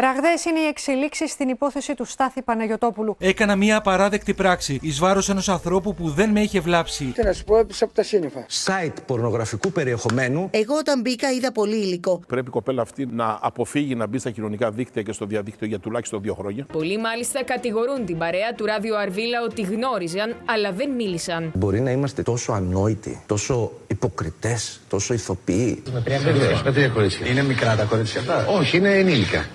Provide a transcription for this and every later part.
Ραγδαίες είναι οι εξελίξεις στην υπόθεση του Στάθη Παναγιοτόπουλου. Έκανα μια απαράδεκτη πράξη εις βάρος ενός ανθρώπου που δεν με είχε βλάψει. Τι να σου πω, έπεισα από τα σύννεφα. Site πορνογραφικού περιεχομένου. Εγώ όταν μπήκα είδα πολύ υλικό. Πρέπει η κοπέλα αυτή να αποφύγει να μπει στα κοινωνικά δίκτυα και στο διαδίκτυο για τουλάχιστον δύο χρόνια. Πολλοί μάλιστα κατηγορούν την παρέα του Ράδιο Αρβίλα ότι γνώριζαν, αλλά δεν μίλησαν. Μπορεί να είμαστε τόσο ανόητοι, τόσο υποκριτές, τόσο ηθοποιοί. Με τρία κορίτσια. Είναι μικρά τα κορίτσια αυτά; Όχι, είναι ενήλικα.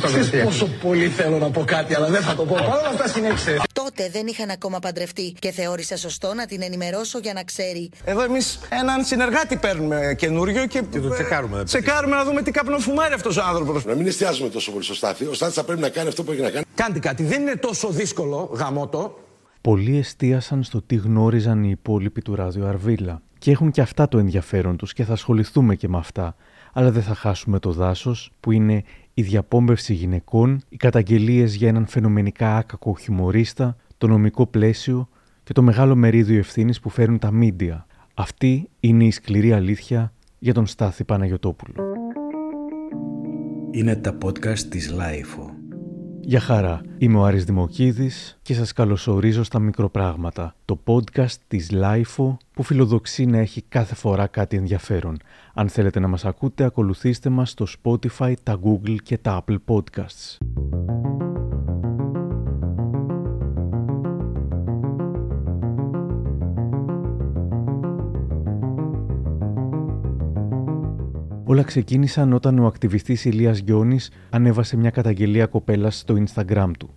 Ξέρεις πόσο πολύ θέλω να πω κάτι, αλλά δεν θα το πω. Παρ' όλα αυτά συνέχισε. Τότε δεν είχαν ακόμα παντρευτεί και θεώρησα σωστό να την ενημερώσω για να ξέρει. Εδώ εμείς έναν συνεργάτη παίρνουμε καινούριο και. Και το τσεκάρουμε. Τσεκάρουμε να δούμε τι καπνοφουμάρει αυτός ο άνθρωπος. Να μην εστιάζουμε τόσο πολύ στο Στάθη. Ο Στάθης θα πρέπει να κάνει αυτό που έχει να κάνει. Κάντε κάτι, δεν είναι τόσο δύσκολο γαμότο. Πολλοί εστίασαν στο τι γνώριζαν οι υπόλοιποι του ράδιο Αρβίλα. Και έχουν και αυτά το ενδιαφέρον τους και θα ασχοληθούμε και με αυτά. Αλλά δεν θα χάσουμε το δάσος που είναι η διαπόμπευση γυναικών, οι καταγγελίες για έναν φαινομενικά άκακο χιουμορίστα, το νομικό πλαίσιο και το μεγάλο μερίδιο ευθύνης που φέρουν τα μίντια. Αυτή είναι η σκληρή αλήθεια για τον Στάθη Παναγιωτόπουλο. Είναι τα podcast της LiFO. Γεια χαρά, είμαι ο Άρης Δημοκίδης και σας καλωσορίζω στα μικροπράγματα, το podcast της LiFO που φιλοδοξεί να έχει κάθε φορά κάτι ενδιαφέρον. Αν θέλετε να μας ακούτε, ακολουθήστε μας στο Spotify, τα Google και τα Apple Podcasts. Όλα ξεκίνησαν όταν ο ακτιβιστής Ηλίας Γιώνης ανέβασε μια καταγγελία κοπέλας στο Instagram του.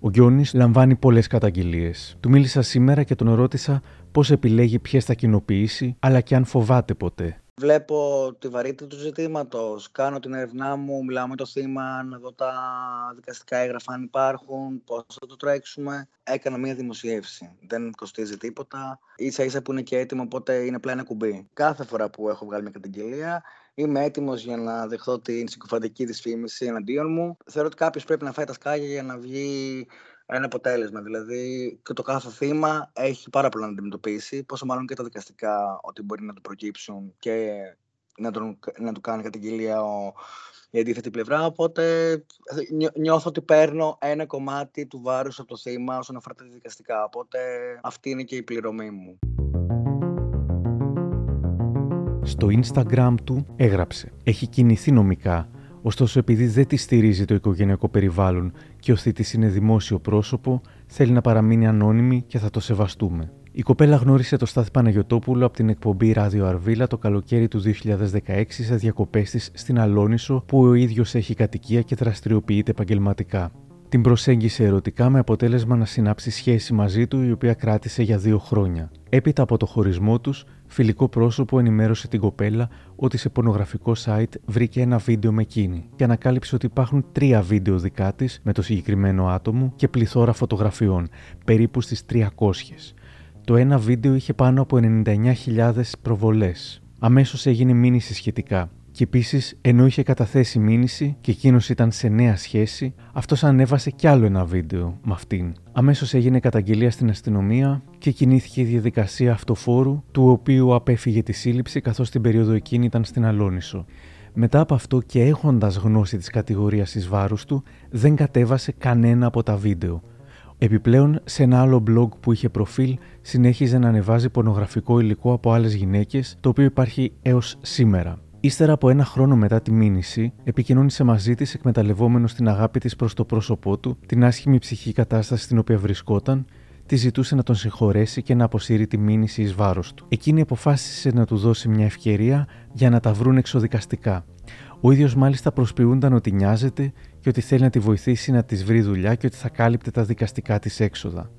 Ο Γιώνης λαμβάνει πολλές καταγγελίες. Του μίλησα σήμερα και τον ρώτησα πώς επιλέγει ποιες θα κοινοποιήσει, αλλά και αν φοβάται ποτέ. Βλέπω τη βαρύτητα του ζητήματος. Κάνω την έρευνά μου, μιλάω με το θύμα, να δω τα δικαστικά έγγραφα αν υπάρχουν, πώς θα το τρέξουμε. Έκανα μία δημοσίευση. Δεν κοστίζει τίποτα. σα ίσα που είναι και έτοιμο, οπότε είναι απλά ένα κουμπί. Κάθε φορά που έχω βγάλει μια καταγγελία, είμαι έτοιμος για να δεχθώ την συκοφαντική δυσφήμιση εναντίον μου. Θεωρώ ότι κάποιος πρέπει να φάει τα σκάγια για να βγει ένα αποτέλεσμα. Δηλαδή και το κάθε θύμα έχει πάρα πολλά να αντιμετωπίσει, πόσο μάλλον και τα δικαστικά ότι μπορεί να του προκύψουν και να, τον, να του κάνει καταγγελία ο, η αντίθετη πλευρά. Οπότε νιώθω ότι παίρνω ένα κομμάτι του βάρους από το θύμα όσον αφορά τα δικαστικά. Οπότε αυτή είναι και η πληρωμή μου. Στο Instagram του έγραψε «Έχει κινηθεί νομικά Ωστόσο, επειδή δεν τη στηρίζει το οικογενειακό περιβάλλον και ο θήτης είναι δημόσιο πρόσωπο, θέλει να παραμείνει ανώνυμη και θα το σεβαστούμε. Η κοπέλα γνώρισε το Στάθη Παναγιοτόπουλο από την εκπομπή Ράδιο Αρβίλα το καλοκαίρι του 2016 σε διακοπές της στην Αλόνισο, που ο ίδιος έχει κατοικία και δραστηριοποιείται επαγγελματικά. Την προσέγγισε ερωτικά με αποτέλεσμα να συνάψει σχέση μαζί του, η οποία κράτησε για δύο χρόνια. Έπειτα από το χωρισμό τους, φιλικό πρόσωπο ενημέρωσε την κοπέλα ότι σε πορνογραφικό site βρήκε ένα βίντεο με εκείνη και ανακάλυψε ότι υπάρχουν τρία βίντεο δικά της με το συγκεκριμένο άτομο και πληθώρα φωτογραφιών, περίπου στις 300. Το ένα βίντεο είχε πάνω από 99.000 προβολές. Αμέσως έγινε μήνυση σχετικά και επίσης, ενώ είχε καταθέσει μήνυση και εκείνος ήταν σε νέα σχέση, αυτός ανέβασε κι άλλο ένα βίντεο με αυτήν. Αμέσως έγινε καταγγελία στην αστυνομία και κινήθηκε η διαδικασία αυτοφόρου, του οποίου απέφυγε τη σύλληψη καθώς την περίοδο εκείνη ήταν στην Αλόνισο. Μετά από αυτό και έχοντας γνώση της κατηγορίας τη βάρου του, δεν κατέβασε κανένα από τα βίντεο. Επιπλέον, σε ένα άλλο blog που είχε προφίλ, συνέχιζε να ανεβάζει πορνογραφικό υλικό από άλλες γυναίκες, το οποίο υπάρχει έως σήμερα. Ύστερα από ένα χρόνο μετά τη μήνυση, επικοινώνησε μαζί της εκμεταλλευόμενος την αγάπη της προς το πρόσωπό του, την άσχημη ψυχική κατάσταση στην οποία βρισκόταν, τη ζητούσε να τον συγχωρέσει και να αποσύρει τη μήνυση εις βάρος του. Εκείνη αποφάσισε να του δώσει μια ευκαιρία για να τα βρουν εξοδικαστικά. Ο ίδιος μάλιστα προσποιούνταν ότι νοιάζεται και ότι θέλει να τη βοηθήσει να της βρει δουλειά και ότι θα κάλυπτε τα δικαστικά της έξοδα.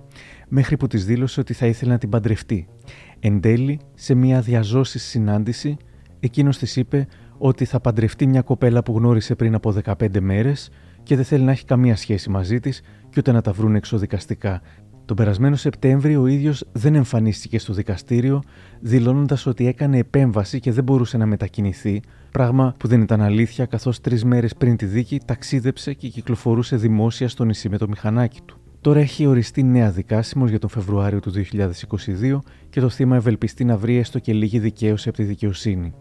Μέχρι που της δήλωσε ότι θα ήθελε να την παντρευτεί. Εν τέλει, σε μια διαζώσης συνάντηση, εκείνος της είπε ότι θα παντρευτεί μια κοπέλα που γνώρισε πριν από 15 μέρες και δεν θέλει να έχει καμία σχέση μαζί της και ούτε να τα βρουν εξοδικαστικά. Τον περασμένο Σεπτέμβριο ο ίδιος δεν εμφανίστηκε στο δικαστήριο, δηλώνοντας ότι έκανε επέμβαση και δεν μπορούσε να μετακινηθεί, πράγμα που δεν ήταν αλήθεια, καθώς τρεις μέρες πριν τη δίκη ταξίδεψε και κυκλοφορούσε δημόσια στο νησί με το μηχανάκι του. Τώρα έχει οριστεί νέα δικάσιμος για τον Φεβρουάριο του 2022 και το θύμα ευελπιστεί να βρει έστω και λίγη δικαίωση από τη δικαιοσύνη.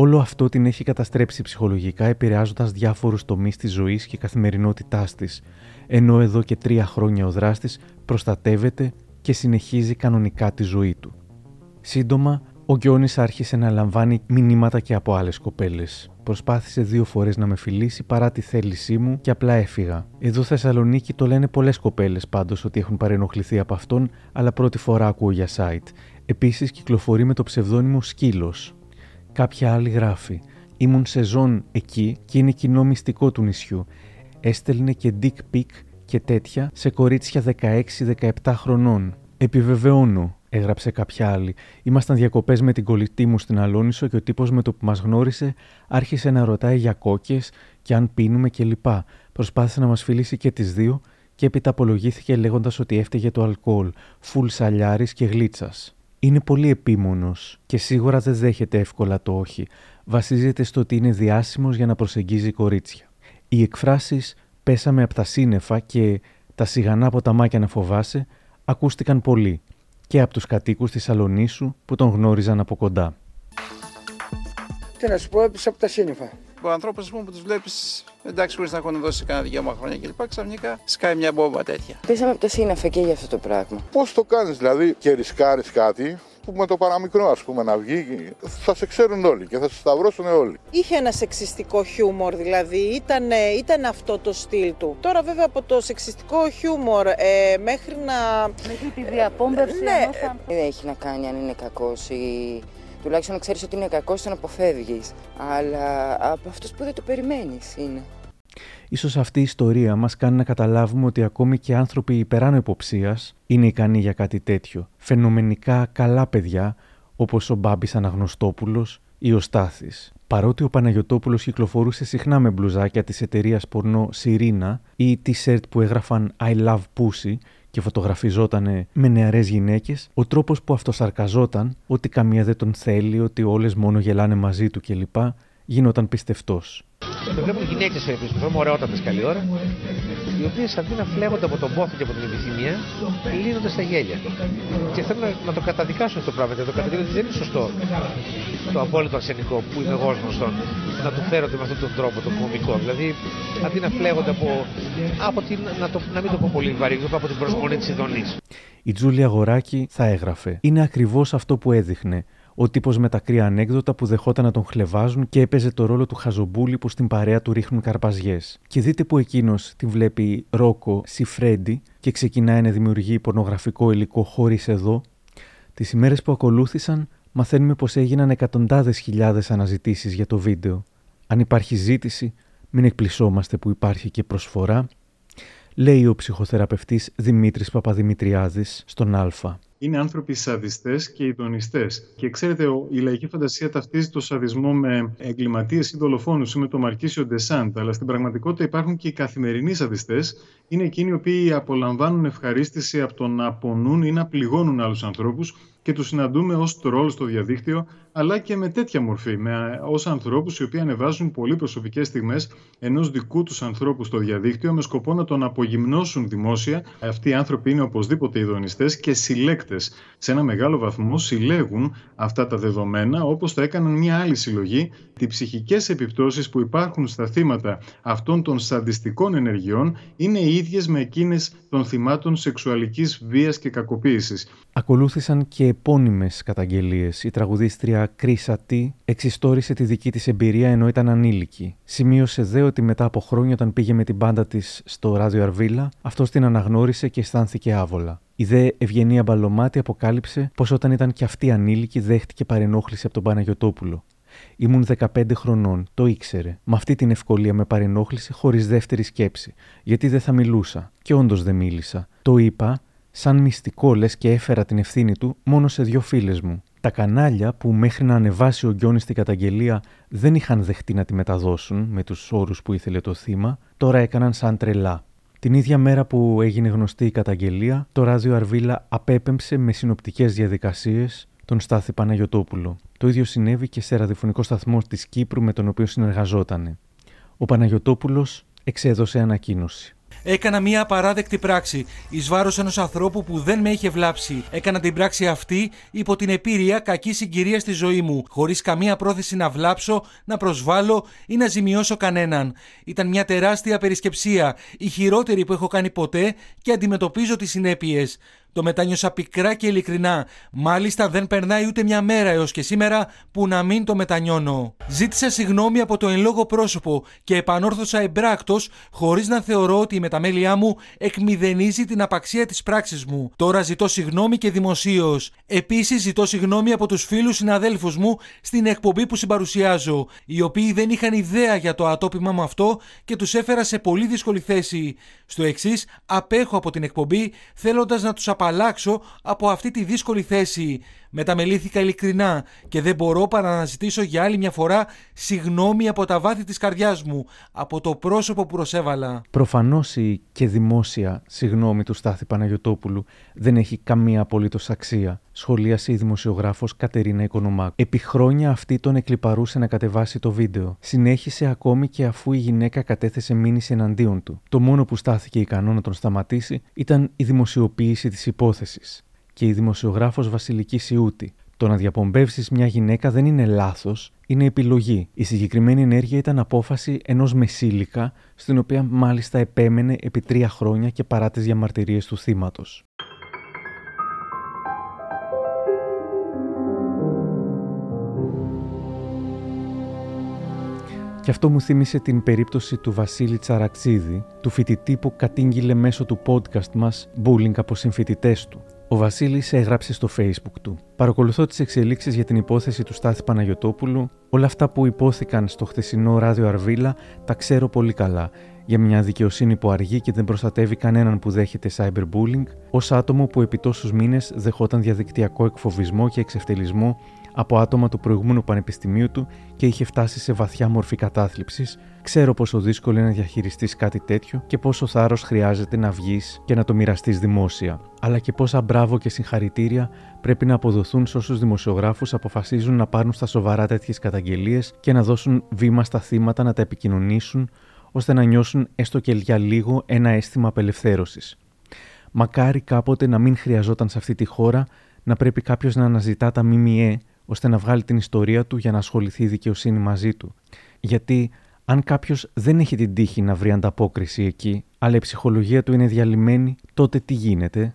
Όλο αυτό την έχει καταστρέψει ψυχολογικά, επηρεάζοντας διάφορους τομείς της ζωής και καθημερινότητάς της, ενώ εδώ και τρία χρόνια ο δράστης προστατεύεται και συνεχίζει κανονικά τη ζωή του. Σύντομα, ο Γκιόνη άρχισε να λαμβάνει μηνύματα και από άλλες κοπέλες. Προσπάθησε δύο φορές να με φιλήσει παρά τη θέλησή μου και απλά έφυγα. Εδώ Θεσσαλονίκη το λένε πολλές κοπέλες πάντως ότι έχουν παρενοχληθεί από αυτόν, αλλά πρώτη φορά ακούω για site. Επίσης κυκλοφορεί με το ψευδόνυμο Σκύλος. Κάποια άλλη γράφει. Ήμουν σεζόν εκεί και είναι κοινό μυστικό του νησιού. Έστελνε και dick pic και τέτοια σε κορίτσια 16-17 χρονών. Επιβεβαιώνω, έγραψε κάποια άλλη. Ήμασταν διακοπές με την κολλητή μου στην Αλόνισο και ο τύπος με το που μας γνώρισε άρχισε να ρωτάει για κόκκες και αν πίνουμε κλπ. Προσπάθησε να μας φιλήσει και τις δύο και έπειτα απολογήθηκε λέγοντας ότι έφταιγε το αλκοόλ, φουλ σαλιάρης και γλίτσας. Είναι πολύ επίμονος και σίγουρα δεν δέχεται εύκολα το όχι. Βασίζεται στο ότι είναι διάσημος για να προσεγγίζει κορίτσια. Οι εκφράσεις πέσαμε από τα σύννεφα και τα σιγανά ποταμάκια να φοβάσαι ακούστηκαν πολύ και από τους κατοίκους της Σαλονίσου που τον γνώριζαν από κοντά. Τι να σου πω, έπεισα από τα σύννεφα. Ο ανθρώπου που τους βλέπεις, εντάξει, χωρίς να έχουν δώσει κανένα δικαίωμα χρόνια κλπ. Ξαφνικά σκάει μια μπόμπα τέτοια. Πέσαμε από τα σύννεφα και για αυτό το πράγμα. Πώς το κάνεις δηλαδή και ρισκάρεις κάτι που με το παραμικρό, ας πούμε, να βγει, θα σε ξέρουν όλοι και θα σε σταυρώσουν όλοι. Είχε ένα σεξιστικό χιούμορ, δηλαδή ήταν, ήταν αυτό το στυλ του. Τώρα, βέβαια, από το σεξιστικό χιούμορ ε, μέχρι να. Μέχρι τη διαπόμπευση ναι. θα... Δεν έχει να κάνει αν είναι κακός ή τουλάχιστον να ξέρεις ότι είναι κακός, τον αποφεύγεις. Αλλά από αυτούς που δεν το περιμένεις είναι. Ίσως αυτή η ιστορία μας κάνει να καταλάβουμε ότι ακόμη και άνθρωποι υπεράνω υποψίας είναι ικανοί για κάτι τέτοιο. Φαινομενικά καλά παιδιά, όπως ο Μπάμπης Αναγνωστόπουλος ή ο Στάθης. Παρότι ο Παναγιωτόπουλος κυκλοφορούσε συχνά με μπλουζάκια της εταιρείας πορνό Σιρήνα ή t-shirt που έγραφαν I love pussy και φωτογραφιζόταν με νεαρές γυναίκες, ο τρόπος που αυτοσαρκαζόταν, ότι καμία δεν τον θέλει, ότι όλες μόνο γελάνε μαζί του κλπ, γινόταν πιστευτός. Το βλέπουν γυναίκες επίση που θέλουν ωραιότατες καλή ώρα, οι οποίες αντί να φλέγονται από τον πόθο και από την επιθυμία, λύνονται στα γέλια. Και θέλω να, να το καταδικάσω αυτό το πράγμα, γιατί το καταδικάσω ότι δεν είναι σωστό το απόλυτο αρσενικό που είμαι εγώ γνωστό να του φέρονται με αυτόν τον τρόπο, τον κομικό. Δηλαδή, αντί να φλέγονται από, από την, να, το, να μην το πω πολύ βαρύ, από την προσμονή της ειδονής. Η Τζούλια Γοράκη θα έγραφε. Είναι ακριβώς αυτό που έδειχνε ο τύπος με τα κρύα ανέκδοτα που δεχόταν να τον χλεβάζουν και έπαιζε το ρόλο του χαζομπούλη που στην παρέα του ρίχνουν καρπαζιές. Και δείτε που εκείνος τη βλέπει Ρόκο Σιφρέντι και ξεκινάει να δημιουργεί πορνογραφικό υλικό χωρίς εδώ. Τις ημέρες που ακολούθησαν, μαθαίνουμε πως έγιναν εκατοντάδες χιλιάδες αναζητήσεις για το βίντεο. Αν υπάρχει ζήτηση, μην εκπλησόμαστε που υπάρχει και προσφορά, λέει ο ψυχοθεραπευτής Δημήτρης Παπαδημητριάδης στον Α είναι άνθρωποι σαδιστές και ειδονιστές. Και ξέρετε, η λαϊκή φαντασία ταυτίζει το σαδισμό με εγκληματίες ή δολοφόνους ή με το Μαρκίσιο Ντεσάντ. Αλλά στην πραγματικότητα υπάρχουν και οι καθημερινοί σαδιστές. Είναι εκείνοι οι οποίοι απολαμβάνουν ευχαρίστηση από το να πονούν ή να πληγώνουν άλλους ανθρώπους και τους συναντούμε ως τρόλ στο διαδίκτυο, αλλά και με τέτοια μορφή, ως ανθρώπους οι οποίοι ανεβάζουν πολύ προσωπικές στιγμές ενός δικού τους ανθρώπου στο διαδίκτυο με σκοπό να τον απογυμνώσουν δημόσια. Αυτοί οι άνθρωποι είναι οπωσδήποτε ειδονιστές και συλλέκτες. Σε ένα μεγάλο βαθμό συλλέγουν αυτά τα δεδομένα, όπως το έκαναν μια άλλη συλλογή, τι ψυχικές επιπτώσεις που υπάρχουν στα θύματα αυτών των σαντιστικών ενεργειών είναι οι ίδιες με εκείνες των θυμάτων σεξουαλικής βίας και κακοποίησης. Ακολούθησαν και επώνυμες καταγγελίες. Η τραγουδίστρια Κρίσα Τι εξιστόρισε τη δική της εμπειρία ενώ ήταν ανήλικη. Σημείωσε δε ότι μετά από χρόνια όταν πήγε με την μπάντα της στο ράδιο Αρβίλα, αυτός την αναγνώρισε και αισθάνθηκε άβολα. Η δε Ευγενία Μπαλωμάτη αποκάλυψε πως όταν ήταν και αυτή ανήλικη δέχτηκε παρενόχληση από τον Παναγιοτόπουλο. Ήμουν 15 χρονών, το ήξερε. Με αυτή την ευκολία με παρενόχληση χωρίς δεύτερη σκέψη. Γιατί δεν θα μιλούσα. Και όντως δεν μίλησα. Το είπα σαν μυστικό λες και έφερα την ευθύνη του μόνο σε δύο φίλες μου. Τα κανάλια που μέχρι να ανεβάσει ο Γκιόνης την καταγγελία δεν είχαν δεχτεί να τη μεταδώσουν με τους όρους που ήθελε το θύμα, τώρα έκαναν σαν τρελά. Την ίδια μέρα που έγινε γνωστή η καταγγελία, το ράδιο Αρβίλα απέπεμψε με συνοπτικές διαδικασίες τον Στάθη Παναγιωτόπουλο. Το ίδιο συνέβη και σε ραδιοφωνικό σταθμό της Κύπρου με τον οποίο συνεργαζόταν. Ο Παναγιωτόπουλος εξέδωσε ανακοίνωση. Έκανα μια απαράδεκτη πράξη εις βάρος ενός ανθρώπου που δεν με είχε βλάψει. Έκανα την πράξη αυτή υπό την επίρρεια κακής συγκυρίας στη ζωή μου, χωρίς καμία πρόθεση να βλάψω, να προσβάλλω ή να ζημιώσω κανέναν. Ήταν μια τεράστια περισκεψία, η χειρότερη που έχω κάνει ποτέ και αντιμετωπίζω τις συνέπειες. Το μετάνιωσα πικρά και ειλικρινά. Μάλιστα δεν περνάει ούτε μια μέρα έως και σήμερα που να μην το μετανιώνω. Ζήτησα συγγνώμη από το εν λόγω πρόσωπο και επανόρθωσα εμπράκτος χωρίς να θεωρώ ότι η μεταμέλειά μου εκμηδενίζει την απαξία της πράξης μου. Τώρα ζητώ συγγνώμη και δημοσίως. Επίσης ζητώ συγγνώμη από τους φίλους συναδέλφους μου στην εκπομπή που συμπαρουσιάζω, οι οποίοι δεν είχαν ιδέα για το ατόπιμά μου αυτό και τους έφερα σε πολύ δύσκολη θέση. Στο εξής, απέχω από την εκπομπή θέλοντας να τους απαλλάξω από αυτή τη δύσκολη θέση. Μεταμελήθηκα ειλικρινά και δεν μπορώ παρά να ζητήσω για άλλη μια φορά συγνώμη από τα βάθη της καρδιάς μου, από το πρόσωπο που προσέβαλα. Προφανώς η και δημόσια συγνώμη του Στάθη Παναγιωτόπουλου δεν έχει καμία απολύτως αξία, σχολίασε η δημοσιογράφος Κατερίνα Οικονομάκου. Επί χρόνια αυτή τον εκλυπαρούσε να κατεβάσει το βίντεο. Συνέχισε ακόμη και αφού η γυναίκα κατέθεσε μήνυση εναντίον του. Το μόνο που στάθηκε ικανό να τον σταματήσει ήταν η δημοσιοποίηση της υπόθεσης και η δημοσιογράφος Βασιλική Σιούτη. Το να διαπομπεύσεις μια γυναίκα δεν είναι λάθος, είναι επιλογή. Η συγκεκριμένη ενέργεια ήταν απόφαση ενός μεσήλικα, στην οποία μάλιστα επέμενε επί τρία χρόνια και παρά τις διαμαρτυρίες του θύματος. Και αυτό μου θύμισε την περίπτωση του Βασίλη Τσαραξίδη, του φοιτητή που κατήγγειλε μέσω του podcast μας bullying από συμφοιτητές του. Ο Βασίλης έγραψε στο Facebook του. Παρακολουθώ τις εξελίξεις για την υπόθεση του Στάθη Παναγιοτόπουλου. Όλα αυτά που υπόθηκαν στο χθεσινό ράδιο Αρβίλα τα ξέρω πολύ καλά. Για μια δικαιοσύνη που αργεί και δεν προστατεύει κανέναν που δέχεται cyberbullying, ως άτομο που επί τόσους μήνες δεχόταν διαδικτυακό εκφοβισμό και εξευτελισμό από άτομα του προηγούμενου πανεπιστημίου του και είχε φτάσει σε βαθιά μορφή κατάθλιψης, ξέρω πόσο δύσκολο είναι να διαχειριστείς κάτι τέτοιο και πόσο θάρρος χρειάζεται να βγεις και να το μοιραστείς δημόσια. Αλλά και πόσα μπράβο και συγχαρητήρια πρέπει να αποδοθούν σε όσους δημοσιογράφους αποφασίζουν να πάρουν στα σοβαρά τέτοιες καταγγελίες και να δώσουν βήμα στα θύματα να τα επικοινωνήσουν ώστε να νιώσουν έστω και για λίγο ένα αίσθημα απελευθέρωσης. Μακάρι κάποτε να μην χρειαζόταν σε αυτή τη χώρα να πρέπει κάποιος να αναζητά τα ΜΜΕ ώστε να βγάλει την ιστορία του για να ασχοληθεί η δικαιοσύνη μαζί του. Γιατί αν κάποιος δεν έχει την τύχη να βρει ανταπόκριση εκεί, αλλά η ψυχολογία του είναι διαλυμένη, τότε τι γίνεται;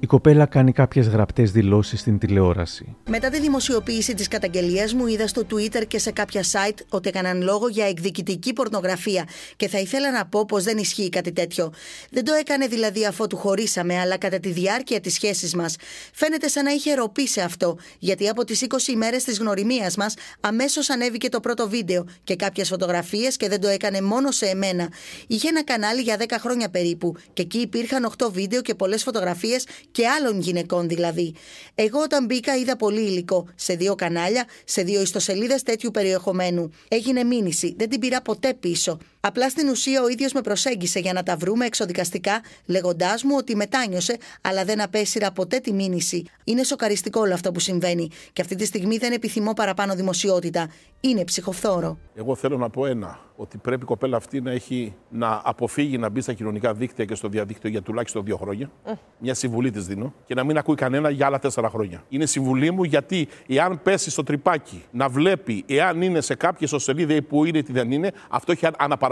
Η κοπέλα κάνει κάποιες γραπτές δηλώσεις στην τηλεόραση. Μετά τη δημοσιοποίηση της καταγγελίας μου, είδα στο Twitter και σε κάποια site ότι έκαναν λόγο για εκδικητική πορνογραφία και θα ήθελα να πω πως δεν ισχύει κάτι τέτοιο. Δεν το έκανε δηλαδή αφότου χωρίσαμε, αλλά κατά τη διάρκεια της σχέσης μας. Φαίνεται σαν να είχε ροπεί σε αυτό, γιατί από τις 20 ημέρες της γνωριμίας μας αμέσως ανέβηκε το πρώτο βίντεο και κάποιες φωτογραφίες και δεν το έκανε μόνο σε εμένα. Είχε ένα κανάλι για 10 χρόνια περίπου και εκεί υπήρχαν 8 βίντεο και πολλές φωτογραφίες και άλλων γυναικών δηλαδή. Εγώ όταν μπήκα είδα πολύ υλικό σε δύο κανάλια, σε δύο ιστοσελίδες τέτοιου περιεχομένου. Έγινε μήνυση, δεν την πήρα ποτέ πίσω. Απλά στην ουσία ο ίδιος με προσέγγισε για να τα βρούμε εξοδικαστικά, λέγοντάς μου ότι μετάνιωσε, αλλά δεν απέσυρα ποτέ τη μήνυση. Είναι σοκαριστικό όλο αυτό που συμβαίνει και αυτή τη στιγμή δεν επιθυμώ παραπάνω δημοσιότητα. Είναι ψυχοφθόρο. Εγώ θέλω να πω ένα, ότι πρέπει η κοπέλα αυτή να έχει να αποφύγει να μπει στα κοινωνικά δίκτυα και στο διαδίκτυο για τουλάχιστον δύο χρόνια. Μια συμβουλή της δίνω και να μην ακούει κανένα για άλλα τέσσερα χρόνια. Είναι συμβουλή μου γιατί εάν πέσει στο τρυπάκι να βλέπει εάν είναι σε κάποιες ιστοσελίδε ή που είναι ή τι δεν είναι, αυτό έχει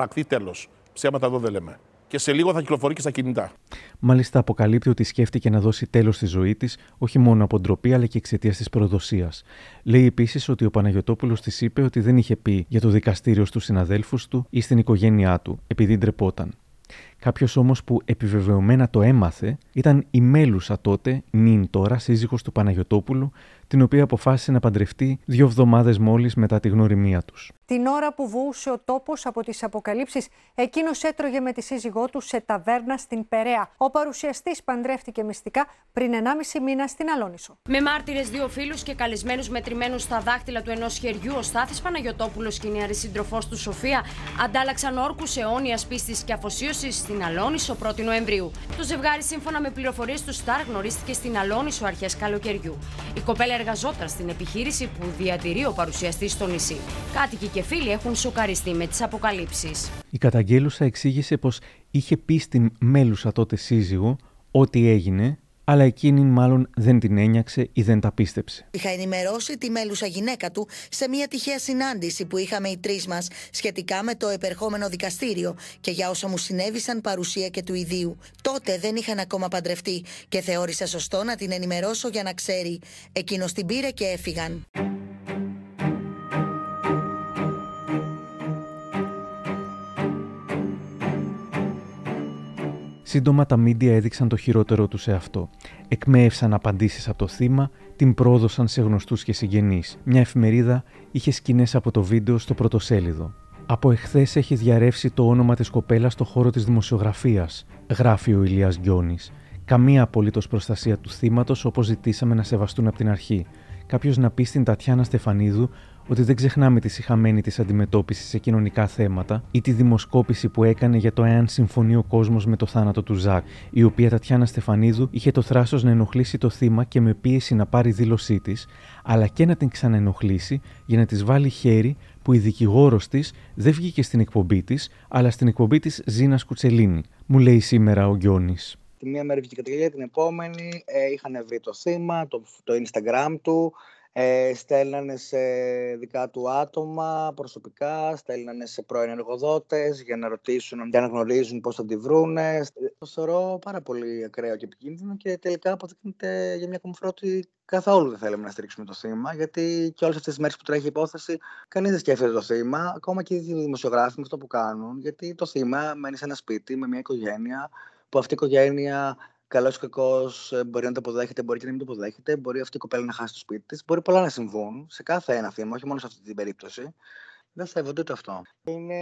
αναπαραχθεί τέλος. Ψέματα εδώ δεν λέμε. Και σε λίγο θα κυκλοφορεί και στα κινητά. Μάλιστα, αποκαλύπτει ότι σκέφτηκε να δώσει τέλος στη ζωή της, όχι μόνο από ντροπή, αλλά και εξαιτίας της προδοσίας. Λέει επίσης ότι ο Παναγιοτόπουλος της είπε ότι δεν είχε πει για το δικαστήριο στους συναδέλφους του ή στην οικογένειά του, επειδή ντρεπόταν. Κάποιος όμως που επιβεβαιωμένα το έμαθε ήταν η μέλουσα τότε, νυν τώρα, σύζυγος του Παναγιοτόπουλου, την οποία αποφάσισε να παντρευτεί δύο εβδομάδες μόλις μετά τη γνωριμία τους. Την ώρα που βούησε ο τόπος από τις αποκαλύψεις, εκείνος έτρωγε με τη σύζυγό του σε ταβέρνα στην Περαία. Ο παρουσιαστής παντρεύτηκε μυστικά πριν 1,5 μήνα στην Αλόνισο. Με μάρτυρες δύο φίλους και καλεσμένους μετρημένους στα δάχτυλα του ενός χεριού, ο Στάθης Παναγιοτόπουλος και η νεαρή σύντροφός του Σοφία αντάλλαξαν όρκους αιώνιας πίστης και αφοσίωσης στην Αλόνισο 1η Νοεμβρίου. Το ζευγάρι, σύμφωνα με πληροφορίες του Σταρ, γνωρίστηκε στην Αλόνισο αρχές καλοκαιριού. Η κοπέλα εργαζόταν στην επιχείρηση που διατηρεί ο παρουσιαστής στο νησί. Κάτοικοι και φίλοι έχουν σοκαριστεί με τις αποκαλύψεις. Η καταγγέλουσα εξήγησε πως είχε πει στην μέλουσα τότε σύζυγο ό,τι έγινε αλλά εκείνη μάλλον δεν την ένιαξε ή δεν τα πίστεψε. Είχα ενημερώσει τη μέλουσα γυναίκα του σε μια τυχαία συνάντηση που είχαμε οι τρεις μας σχετικά με το επερχόμενο δικαστήριο και για όσα μου συνέβησαν παρουσία και του ιδίου. Τότε δεν είχαν ακόμα παντρευτεί και θεώρησα σωστό να την ενημερώσω για να ξέρει. Εκείνος την πήρε και έφυγαν. Σύντομα τα μίντια έδειξαν το χειρότερο τους σε αυτό. Εκμέευσαν απαντήσεις από το θύμα, την πρόδωσαν σε γνωστούς και συγγενείς. Μια εφημερίδα είχε σκηνές από το βίντεο στο πρωτοσέλιδο. Από εχθές έχεις διαρρεύσει το όνομα της κοπέλας στο χώρο της δημοσιογραφίας, γράφει ο Ηλίας Γκιόνη. Καμία απολύτως προστασία του θύματος όπως ζητήσαμε να σεβαστούν από την αρχή. Κάποιος να πει στην Τατιάνα Στεφανίδου ότι δεν ξεχνάμε τη συχαμένη της αντιμετώπισης σε κοινωνικά θέματα ή τη δημοσκόπηση που έκανε για το εάν συμφωνεί ο κόσμος με το θάνατο του Ζακ, η οποία Τατιάνα Στεφανίδου είχε το θράσος να ενοχλήσει το θύμα και με πίεση να πάρει δήλωσή της, αλλά και να την ξαναενοχλήσει για να της βάλει χέρι που η δικηγόρος της δεν βγήκε στην εκπομπή της, αλλά στην εκπομπή της Ζήνα Κουτσελίνη, μου λέει σήμερα ο Γκιόνη. Τη μία μέρα βγήκε καταγγελία, την επόμενη ε, είχαν βρει το θύμα, το, το Instagram του, ε, στέλνανε σε δικά του άτομα προσωπικά, στέλνανε σε πρώην εργοδότες για να ρωτήσουν και να γνωρίζουν πώς θα τη βρούνε. Το θεωρώ πάρα πολύ ακραίο και επικίνδυνο και τελικά αποδεικνύεται για μια ακόμη ότι καθόλου δεν θέλουμε να στηρίξουμε το θύμα, γιατί και όλες αυτές τις μέρες που τρέχει η υπόθεση, κανείς δεν σκέφτεται το θύμα, ακόμα και οι δημοσιογράφοι με αυτό που κάνουν, γιατί το θύμα μένει σε ένα σπίτι με μια οικογένεια, που αυτή η οικογένεια καλός ή κακός ε, μπορεί να το αποδέχεται, μπορεί και να μην το αποδέχεται, μπορεί αυτή η κοπέλα να χάσει το σπίτι της. Μπορεί πολλά να συμβούν σε κάθε ένα θύμα, όχι μόνο σε αυτή την περίπτωση. Δεν σέβονται ούτε αυτό. Είναι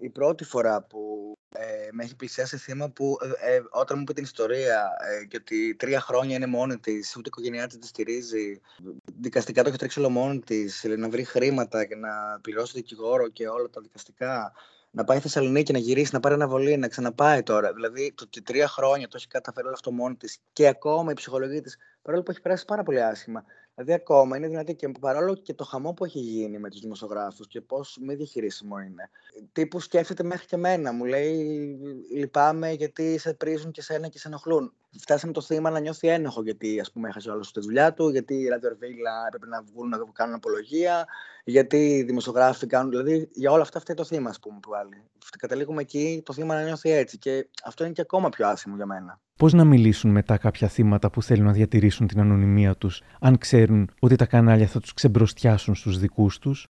η πρώτη φορά που ε, με έχει πλησιάσει θύμα που ε, ε, όταν μου είπε την ιστορία ε, και ότι τρία χρόνια είναι μόνη της, ούτε η οικογένειά της τη στηρίζει, δικαστικά το έχει τρέξει όλο μόνη της, να βρει χρήματα και να πληρώσει δικηγόρο και όλα τα δικαστικά να πάει στη Θεσσαλονίκη, να γυρίσει, να πάρει αναβολή, να ξαναπάει τώρα. Δηλαδή, το ότι τρία χρόνια το έχει καταφέρει όλο αυτό μόνη της και ακόμα η ψυχολογία της, παρόλο που έχει περάσει πάρα πολύ άσχημα. Δηλαδή, ακόμα είναι δυνατή και παρόλο και το χαμό που έχει γίνει με τους δημοσιογράφους και πώς μη διαχειρίσιμο είναι. Τύπου σκέφτεται μέχρι και εμένα, μου λέει: Λυπάμαι γιατί σε πρίζουν και σένα και σε ενοχλούν φτάσαμε το θύμα να νιώθει ένοχο γιατί ας πούμε έχασε όλο τη δουλειά του, γιατί η ραδιορβίλα έπρεπε να βγουν να κάνουν απολογία, γιατί οι δημοσιογράφοι κάνουν, δηλαδή για όλα αυτά φταίει το θύμα ας πούμε που άλλοι. Καταλήγουμε εκεί το θύμα να νιώθει έτσι και αυτό είναι και ακόμα πιο άσχημο για μένα. Πώς να μιλήσουν μετά κάποια θύματα που θέλουν να διατηρήσουν την ανωνυμία τους, αν ξέρουν ότι τα κανάλια θα τους ξεμπροστιάσουν στους δικούς τους;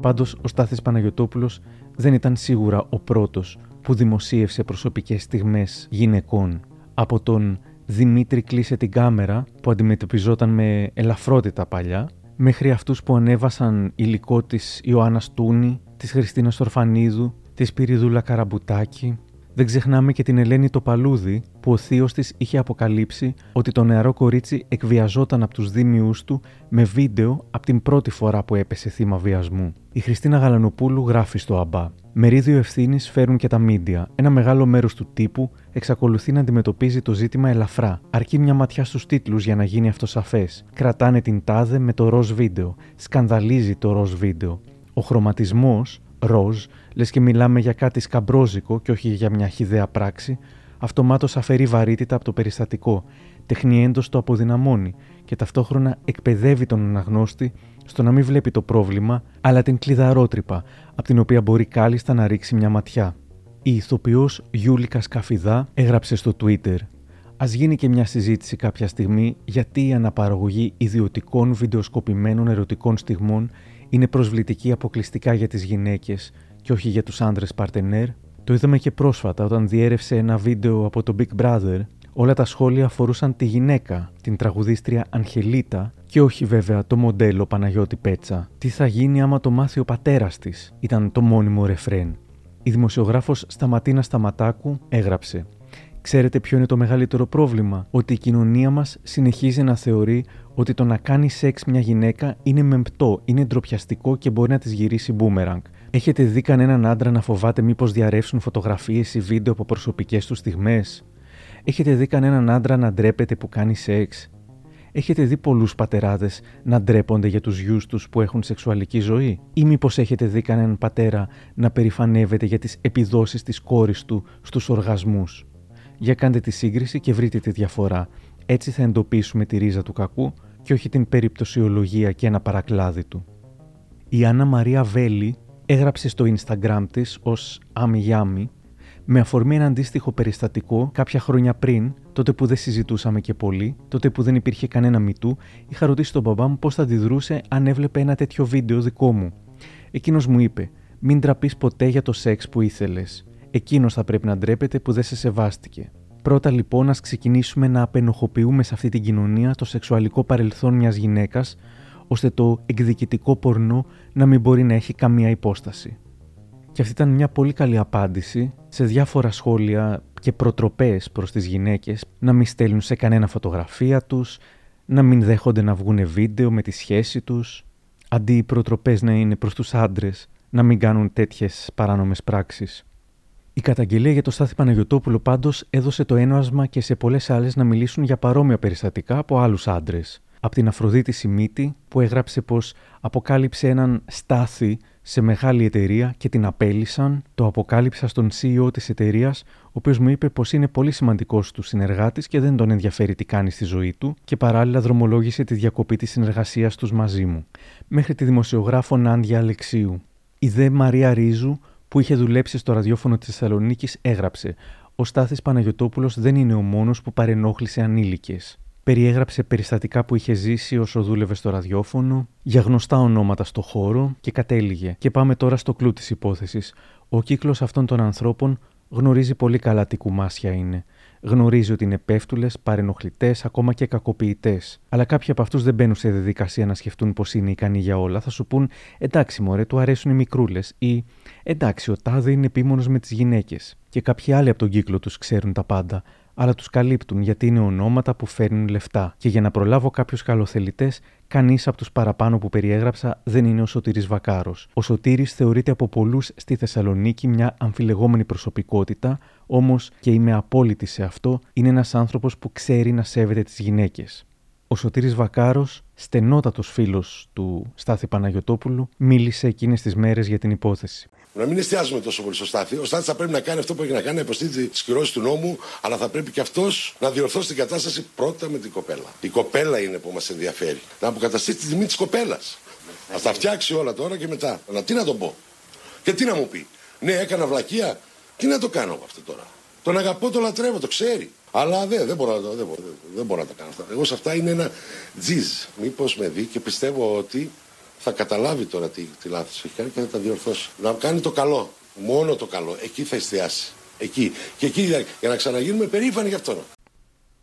Πάντως, ο Στάθης Παναγιωτόπουλος δεν ήταν σίγουρα ο πρώτος που δημοσίευσε προσωπικές στιγμές γυναικών. Από τον Δημήτρη κλείσε την κάμερα που αντιμετωπιζόταν με ελαφρότητα παλιά, μέχρι αυτούς που ανέβασαν υλικό της Ιωάννας Τούνη, της Χριστίνας Ορφανίδου, της Πυριδούλα Καραμπουτάκη, δεν ξεχνάμε και την Ελένη Τοπαλούδη, που ο θείος της είχε αποκαλύψει ότι το νεαρό κορίτσι εκβιαζόταν από τους δίμιους του με βίντεο από την πρώτη φορά που έπεσε θύμα βιασμού. Η Χριστίνα Γαλανοπούλου γράφει στο ΑΜΠΑ. Μερίδιο ευθύνης φέρουν και τα μίντια. Ένα μεγάλο μέρος του τύπου εξακολουθεί να αντιμετωπίζει το ζήτημα ελαφρά. Αρκεί μια ματιά στους τίτλους για να γίνει αυτό σαφές. Κρατάνε την τάδε με το ροζ βίντεο. Σκανδαλίζει το ροζ βίντεο. Ο χρωματισμός, ροζ, λες και μιλάμε για κάτι σκαμπρόζικο και όχι για μια χιδέα πράξη, αυτομάτως αφαιρεί βαρύτητα από το περιστατικό, τεχνιέντο το αποδυναμώνει και ταυτόχρονα εκπαιδεύει τον αναγνώστη στο να μην βλέπει το πρόβλημα, αλλά την κλειδαρότρυπα, από την οποία μπορεί κάλλιστα να ρίξει μια ματιά. Η ηθοποιός Γιούλικα Σκαφιδά έγραψε στο Twitter Α γίνει και μια συζήτηση κάποια στιγμή γιατί η αναπαραγωγή ιδιωτικών βιντεοσκοπημένων ερωτικών στιγμών είναι προσβλητική αποκλειστικά για τις γυναίκες και όχι για τους άντρες παρτενέρ. Το είδαμε και πρόσφατα όταν διέρευσε ένα βίντεο από το Big Brother. Όλα τα σχόλια αφορούσαν τη γυναίκα, την τραγουδίστρια Αγγελίτα και όχι βέβαια το μοντέλο Παναγιώτη Πέτσα. Τι θα γίνει άμα το μάθει ο πατέρας της, ήταν το μόνιμο ρεφρέν. Η δημοσιογράφος Σταματίνα Σταματάκου έγραψε Ξέρετε ποιο είναι το μεγαλύτερο πρόβλημα, ότι η κοινωνία μας συνεχίζει να θεωρεί ότι το να κάνει σεξ μια γυναίκα είναι μεμπτό, είναι ντροπιαστικό και μπορεί να της γυρίσει μπούμεραγκ. Έχετε δει κανέναν άντρα να φοβάται μήπως διαρρεύσουν φωτογραφίες ή βίντεο από προσωπικές του στιγμές; Έχετε δει κανέναν άντρα να ντρέπεται που κάνει σεξ; Έχετε δει πολλούς πατεράδες να ντρέπονται για τους γιους τους που έχουν σεξουαλική ζωή, ή μήπως έχετε δει κανέναν πατέρα να περηφανεύεται για τις επιδόσεις της κόρης του στους οργασμούς; Για κάντε τη σύγκριση και βρείτε τη διαφορά. Έτσι θα εντοπίσουμε τη ρίζα του κακού και όχι την περιπτωσιολογία και ένα παρακλάδι του. Η Άννα Μαρία Βέλη έγραψε στο Instagram της ως Άμι με αφορμή ένα αντίστοιχο περιστατικό κάποια χρόνια πριν, τότε που δεν συζητούσαμε και πολύ, τότε που δεν υπήρχε κανένα μητού, είχα ρωτήσει τον μπαμπά μου πώς θα αντιδρούσε αν έβλεπε ένα τέτοιο βίντεο δικό μου. Εκείνος μου είπε: Μην τραπείς ποτέ για το σεξ που ήθελες. Εκείνος θα πρέπει να ντρέπεται που δεν σε σεβάστηκε. Πρώτα λοιπόν, ας ξεκινήσουμε να απενοχοποιούμε σε αυτή την κοινωνία το σεξουαλικό παρελθόν μιας γυναίκας, ώστε το εκδικητικό πορνό να μην μπορεί να έχει καμία υπόσταση. Και αυτή ήταν μια πολύ καλή απάντηση σε διάφορα σχόλια και προτροπές προς τις γυναίκες να μην στέλνουν σε κανένα φωτογραφία τους, να μην δέχονται να βγουν βίντεο με τη σχέση τους, αντί οι προτροπές να είναι προς τους άντρες να μην κάνουν τέτοιες παράνομες πράξεις. Η καταγγελία για το Στάθη Παναγιωτόπουλο πάντως έδωσε το ένασμα και σε πολλές άλλες να μιλήσουν για παρόμοια περιστατικά από άλλους άντρες. Από την Αφροδίτη Σιμίτη, που έγραψε πως αποκάλυψε έναν Στάθη σε μεγάλη εταιρεία και την απέλησαν, το αποκάλυψα στον CEO της εταιρείας, ο οποίος μου είπε πως είναι πολύ σημαντικός του συνεργάτης και δεν τον ενδιαφέρει τι κάνει στη ζωή του, και παράλληλα δρομολόγησε τη διακοπή της συνεργασίας τους μαζί μου. Μέχρι τη δημοσιογράφο Νάντια Αλεξίου. Η δε Μαρία Ρίζου, που είχε δουλέψει στο ραδιόφωνο της Θεσσαλονίκης, έγραψε: Ο Στάθης Παναγιοτόπουλος δεν είναι ο μόνος που παρενόχλησε ανήλικες. Περιέγραψε περιστατικά που είχε ζήσει όσο δούλευε στο ραδιόφωνο, για γνωστά ονόματα στο χώρο και κατέληγε. Και πάμε τώρα στο κλου της υπόθεσης. Ο κύκλος αυτών των ανθρώπων γνωρίζει πολύ καλά τι κουμάσια είναι. Γνωρίζει ότι είναι πέφτουλες, παρενοχλητές, ακόμα και κακοποιητές. Αλλά κάποιοι από αυτούς δεν μπαίνουν σε διαδικασία να σκεφτούν πως είναι ικανοί για όλα. Θα σου πούν εντάξει, μωρέ, του αρέσουν οι μικρούλες. Ή εντάξει, ο τάδε είναι επίμονος με τις γυναίκες. Και κάποιοι άλλοι από τον κύκλο τους ξέρουν τα πάντα αλλά τους καλύπτουν γιατί είναι ονόματα που φέρνουν λεφτά. Και για να προλάβω κάποιους καλοθελητές, κανείς από τους παραπάνω που περιέγραψα δεν είναι ο Σωτήρης Βακάρος. Ο Σωτήρης θεωρείται από πολλούς στη Θεσσαλονίκη μια αμφιλεγόμενη προσωπικότητα, όμως και είμαι απόλυτη σε αυτό, είναι ένας άνθρωπος που ξέρει να σέβεται τις γυναίκες. Ο Σωτήρης Βακάρος, στενότατος φίλος του Στάθη Παναγιωτόπουλου, μίλησε εκείνες τις μέρες για την υπόθεση. Να μην εστιάζουμε τόσο πολύ στο Στάθη. Ο Στάθης θα πρέπει να κάνει αυτό που έχει να κάνει, να υποστήριξει τις κυρώσεις του νόμου, αλλά θα πρέπει και αυτός να διορθώσει την κατάσταση πρώτα με την κοπέλα. Η κοπέλα είναι που μας ενδιαφέρει. Να αποκαταστήσει τη τιμή της κοπέλας. Α τα φτιάξει όλα τώρα και μετά. Αλλά τι να τον πω; Και τι να μου πει; Ναι, έκανα βλακεία. Τι να το κάνω από αυτό τώρα; Τον αγαπώ, τον λατρεύω, το ξέρει. Αλλά δεν, δεν, μπορώ, δεν, μπορώ, δεν μπορώ να τα κάνω αυτά. Εγώ σε αυτά είναι ένα τζιζ. Μήπως με δει και πιστεύω ότι θα καταλάβει τώρα τι, τι λάθος έχει κάνει και θα τα διορθώσει. Να κάνει το καλό. Μόνο το καλό. Εκεί θα εστιάσει. Εκεί. Και εκεί για να ξαναγίνουμε περήφανοι γι' αυτό.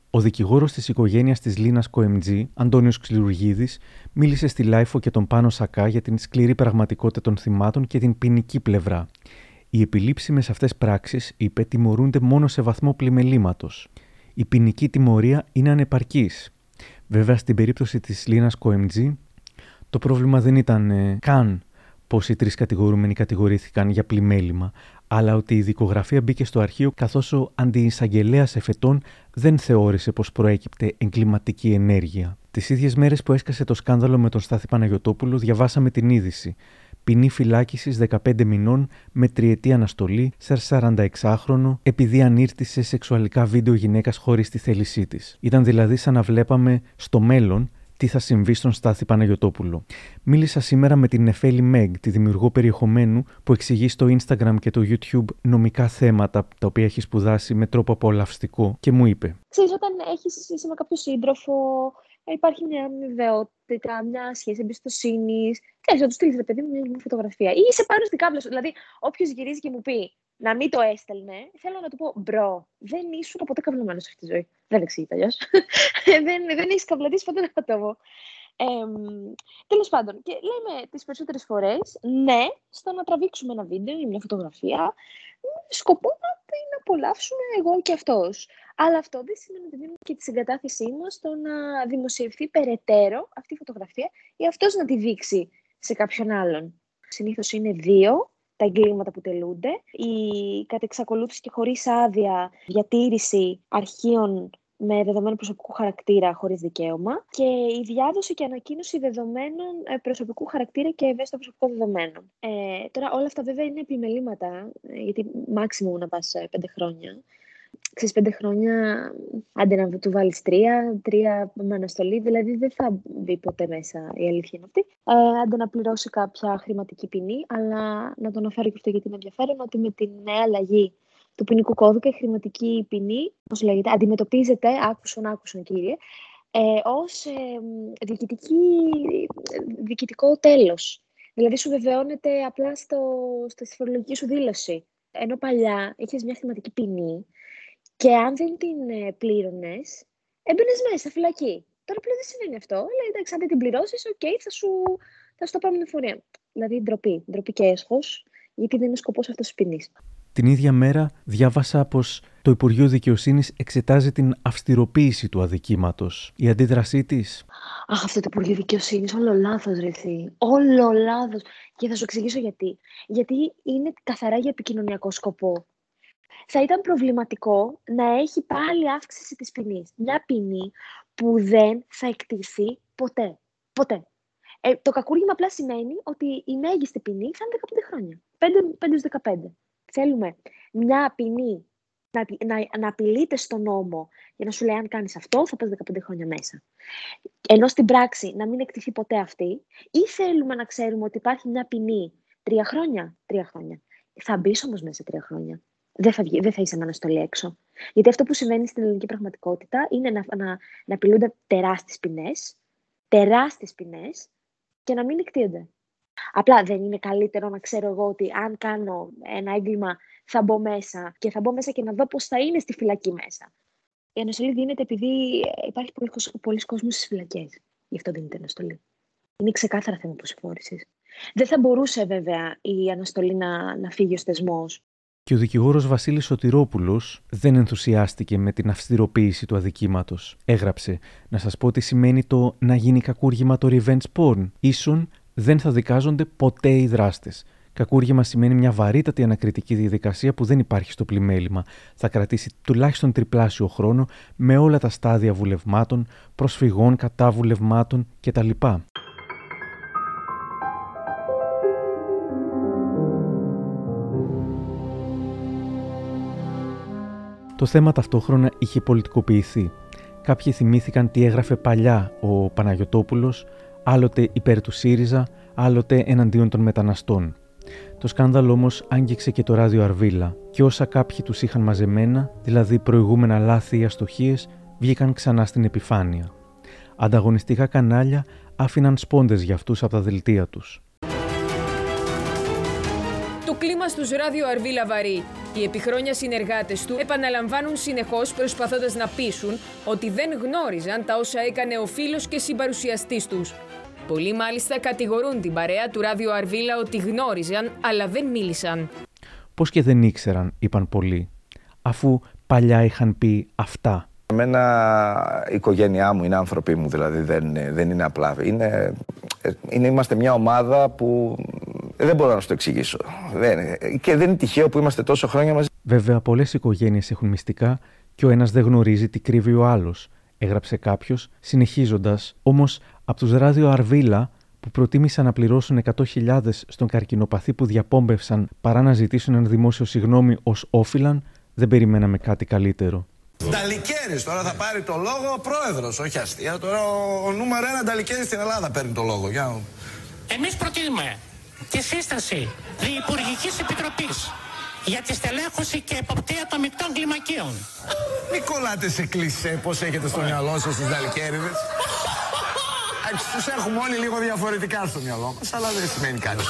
Ο δικηγόρος της οικογένειας της Λίνας Κοεμτζή, Αντώνιος Ξυλουργίδης, μίλησε στη LiFO και τον Πάνο Σακά για την σκληρή πραγματικότητα των θυμάτων και την ποινική πλευρά. Οι επιλήψιμες αυτές πράξεις, είπε, τιμωρούνται μόνο σε βαθμό πλημμελήματος. Η ποινική τιμωρία είναι ανεπαρκής. Βέβαια, στην περίπτωση της Λίνας Κοεμτζή, το πρόβλημα δεν ήταν ε, καν πως οι τρεις κατηγορούμενοι κατηγορήθηκαν για πλημμέλημα, αλλά ότι η δικογραφία μπήκε στο αρχείο καθώς ο αντιεισαγγελέας εφετών δεν θεώρησε πως προέκυπτε εγκληματική ενέργεια. Τις ίδιες μέρες που έσκασε το σκάνδαλο με τον Στάθη Παναγιοτόπουλο, διαβάσαμε την είδηση. Ποινή φυλάκισης 15 μηνών με τριετή αναστολή σε 46χρονο επειδή ανήρτησε σεξουαλικά βίντεο γυναίκας χωρίς τη θέλησή της. Ήταν δηλαδή σαν να βλέπαμε στο μέλλον τι θα συμβεί στον Στάθη Παναγιωτόπουλο. Μίλησα σήμερα με την Νεφέλη Μεγ, τη δημιουργό περιεχομένου που εξηγεί στο Instagram και το YouTube νομικά θέματα τα οποία έχει σπουδάσει με τρόπο απολαυστικό και μου είπε. Ξέρεις, όταν έχεις είσαι με κάποιο σύντροφο, υπάρχει μια αμοιβαιότητα, μια σχέση εμπιστοσύνης. Ξέρεις, να τους στείλεις ρε παιδί μου μια φωτογραφία. Ή είσαι πάνω στην καύλα Δηλαδή, όποιος γυρίζει και μου πει να μην το έστελνες, θέλω να του πω bro, δεν ήσουν ποτέ καυλωμένος σε αυτή τη ζωή. Δεν εξηγείται αλλιώς. δεν δεν έχει καυλαντίσει ποτέ ένα άτομο. Ε, Τέλος πάντων, και λέμε τις περισσότερες φορές ναι στο να τραβήξουμε ένα βίντεο ή μια φωτογραφία σκοπό να την απολαύσουμε εγώ και αυτός. Αλλά αυτό δεν σημαίνει ότι δίνουμε και τη συγκατάθεσή μας στο να δημοσιευθεί περαιτέρω αυτή η φωτογραφία ή αυτός να τη δείξει σε κάποιον άλλον. Συνήθως είναι δύο τα εγκλήματα που τελούνται, η κατεξακολούθηση και χωρίς άδεια διατήρηση αρχείων με δεδομένο προσωπικού χαρακτήρα χωρίς δικαίωμα και η διάδοση και ανακοίνωση δεδομένων ε, προσωπικού χαρακτήρα και ευαίσθητων προσωπικών δεδομένων. Ε, τώρα όλα αυτά βέβαια είναι επιμελήματα, ε, γιατί μάξιμο να πας ε, πέντε χρόνια. Ξέρεις, πέντε χρόνια, άντε να του βάλεις τρία, τρία με αναστολή, δηλαδή δεν θα μπει ποτέ μέσα η αλήθεια είναι αυτή. Ε, άντε να πληρώσει κάποια χρηματική ποινή, αλλά να το αναφέρω και αυτό γιατί είναι ενδιαφέρον, ότι με την νέα αλλαγή του ποινικού κώδικα η χρηματική ποινή, πώς λέγεται, αντιμετωπίζεται, άκουσον, άκουσον κύριε, ε, ως ε, διοικητικό τέλος. Δηλαδή σου βεβαιώνεται απλά στο, στη φορολογική σου δήλωση. Ενώ παλιά είχες μια χρηματική ποινή και αν δεν την ε, πλήρωνες, έμπαινες μέσα, φυλακή. Τώρα πλέον δεν συμβαίνει αυτό. Λέει εντάξει, αν δεν την πληρώσεις, οκ, θα, σου, θα σου το πάμε εφορία. Δηλαδή ντροπή, ντροπή και έσχος, γιατί δεν είναι σκοπός αυτός της ποινής. Την ίδια μέρα διάβασα πως το Υπουργείο Δικαιοσύνης εξετάζει την αυστηροποίηση του αδικήματος. Η αντίδρασή της... Αχ, αυτό το Υπουργείο Δικαιοσύνης, όλο λάθος ρεθεί. Όλο λάθος. Και θα σου εξηγήσω γιατί. Γιατί είναι καθαρά για επικοινωνιακό σκοπό. Θα ήταν προβληματικό να έχει πάλι αύξηση της ποινής. Μια ποινή που δεν θα εκτιθεί ποτέ. Ποτέ. Ε, το κακούργημα απλά σημαίνει ότι η μέγιστη ποινή θα είναι 15 χρόνια. 5, 5 15 θέλουμε μια ποινή να, να, να απειλείται στον νόμο για να σου λέει αν κάνεις αυτό θα πας 15 χρόνια μέσα. Ενώ στην πράξη να μην εκτιθεί ποτέ αυτή ή θέλουμε να ξέρουμε ότι υπάρχει μια ποινή τρία χρόνια, τρία χρόνια. Θα μπεις όμως μέσα τρία χρόνια. Δεν θα, βγει, δεν θα είσαι με αναστολή έξω. Γιατί αυτό που συμβαίνει στην ελληνική πραγματικότητα είναι να, να, να απειλούνται τεράστιες ποινές, τεράστιες ποινές και να μην εκτίονται. Απλά δεν είναι καλύτερο να ξέρω εγώ ότι αν κάνω ένα έγκλημα θα μπω μέσα και θα μπω μέσα και να δω πώς θα είναι στη φυλακή μέσα. Η αναστολή δίνεται επειδή υπάρχει πολλοί κόσμος στις φυλακές. Γι' αυτό δίνεται αναστολή. Είναι ξεκάθαρα θέμα προσφόρηση. Δεν θα μπορούσε βέβαια η αναστολή να, να φύγει ο θεσμός. Και ο δικηγόρος Βασίλης Σωτηρόπουλος δεν ενθουσιάστηκε με την αυστηροποίηση του αδικήματος. Έγραψε: Να σας πω τι σημαίνει το να γίνει κακούργημα το revenge porn. Ίσον δεν θα δικάζονται ποτέ οι δράστες. Κακούργημα σημαίνει μια βαρύτατη ανακριτική διαδικασία που δεν υπάρχει στο πλημέλημα. Θα κρατήσει τουλάχιστον τριπλάσιο χρόνο με όλα τα στάδια βουλευμάτων, προσφυγών κατά βουλευμάτων κτλ. Το θέμα ταυτόχρονα είχε πολιτικοποιηθεί. Κάποιοι θυμήθηκαν τι έγραφε παλιά ο Παναγιωτόπουλος άλλοτε υπέρ του ΣΥΡΙΖΑ, άλλοτε εναντίον των μεταναστών. Το σκάνδαλο όμως άγγιξε και το ράδιο Αρβίλα και όσα κάποιοι τους είχαν μαζεμένα, δηλαδή προηγούμενα λάθη ή αστοχίες, βγήκαν ξανά στην επιφάνεια. Ανταγωνιστικά κανάλια άφηναν σπόντες για αυτούς από τα δελτία τους. Το κλίμα στους ράδιο Αρβίλα βαρύ. Οι επιχρόνια συνεργάτες του επαναλαμβάνουν συνεχώς προσπαθώντας να πείσουν ότι δεν γνώριζαν τα όσα έκανε ο φίλος και συμπαρουσιαστής τους. Πολλοί μάλιστα κατηγορούν την παρέα του Ράδιο Αρβίλα ότι γνώριζαν, αλλά δεν μίλησαν. Πώς και δεν ήξεραν, είπαν πολλοί, αφού παλιά είχαν πει αυτά. Εμένα η οικογένειά μου είναι άνθρωποι μου, δηλαδή δεν, δεν είναι απλά. Είναι, είναι, είμαστε μια ομάδα που δεν μπορώ να σου το εξηγήσω. Δεν, και δεν είναι τυχαίο που είμαστε τόσο χρόνια μαζί. Βέβαια, πολλές οικογένειες έχουν μυστικά και ο ένας δεν γνωρίζει τι κρύβει ο άλλος, έγραψε κάποιος, συνεχίζοντας. Όμως από τους ράδιο Αρβίλα που προτίμησαν να πληρώσουν 100.000 στον καρκινοπαθή που διαπόμπευσαν παρά να ζητήσουν ένα δημόσιο συγγνώμη ως όφυλαν, δεν περιμέναμε κάτι καλύτερο. Νταλικέρη τώρα θα πάρει το λόγο ο πρόεδρος, όχι αστεία. Τώρα ο, νούμερο ένα Νταλικέρης στην Ελλάδα παίρνει το λόγο. Εμείς προτείνουμε τη σύσταση Διυπουργική Επιτροπής για τη στελέχωση και εποπτεία των μεικτών κλιμακίων. Μην κολλάτε σε κλισέ πώς έχετε στο μυαλό σας τους Νταλικέριδες; Τους έχουμε όλοι λίγο διαφορετικά στο μυαλό μας, αλλά δεν σημαίνει κάτι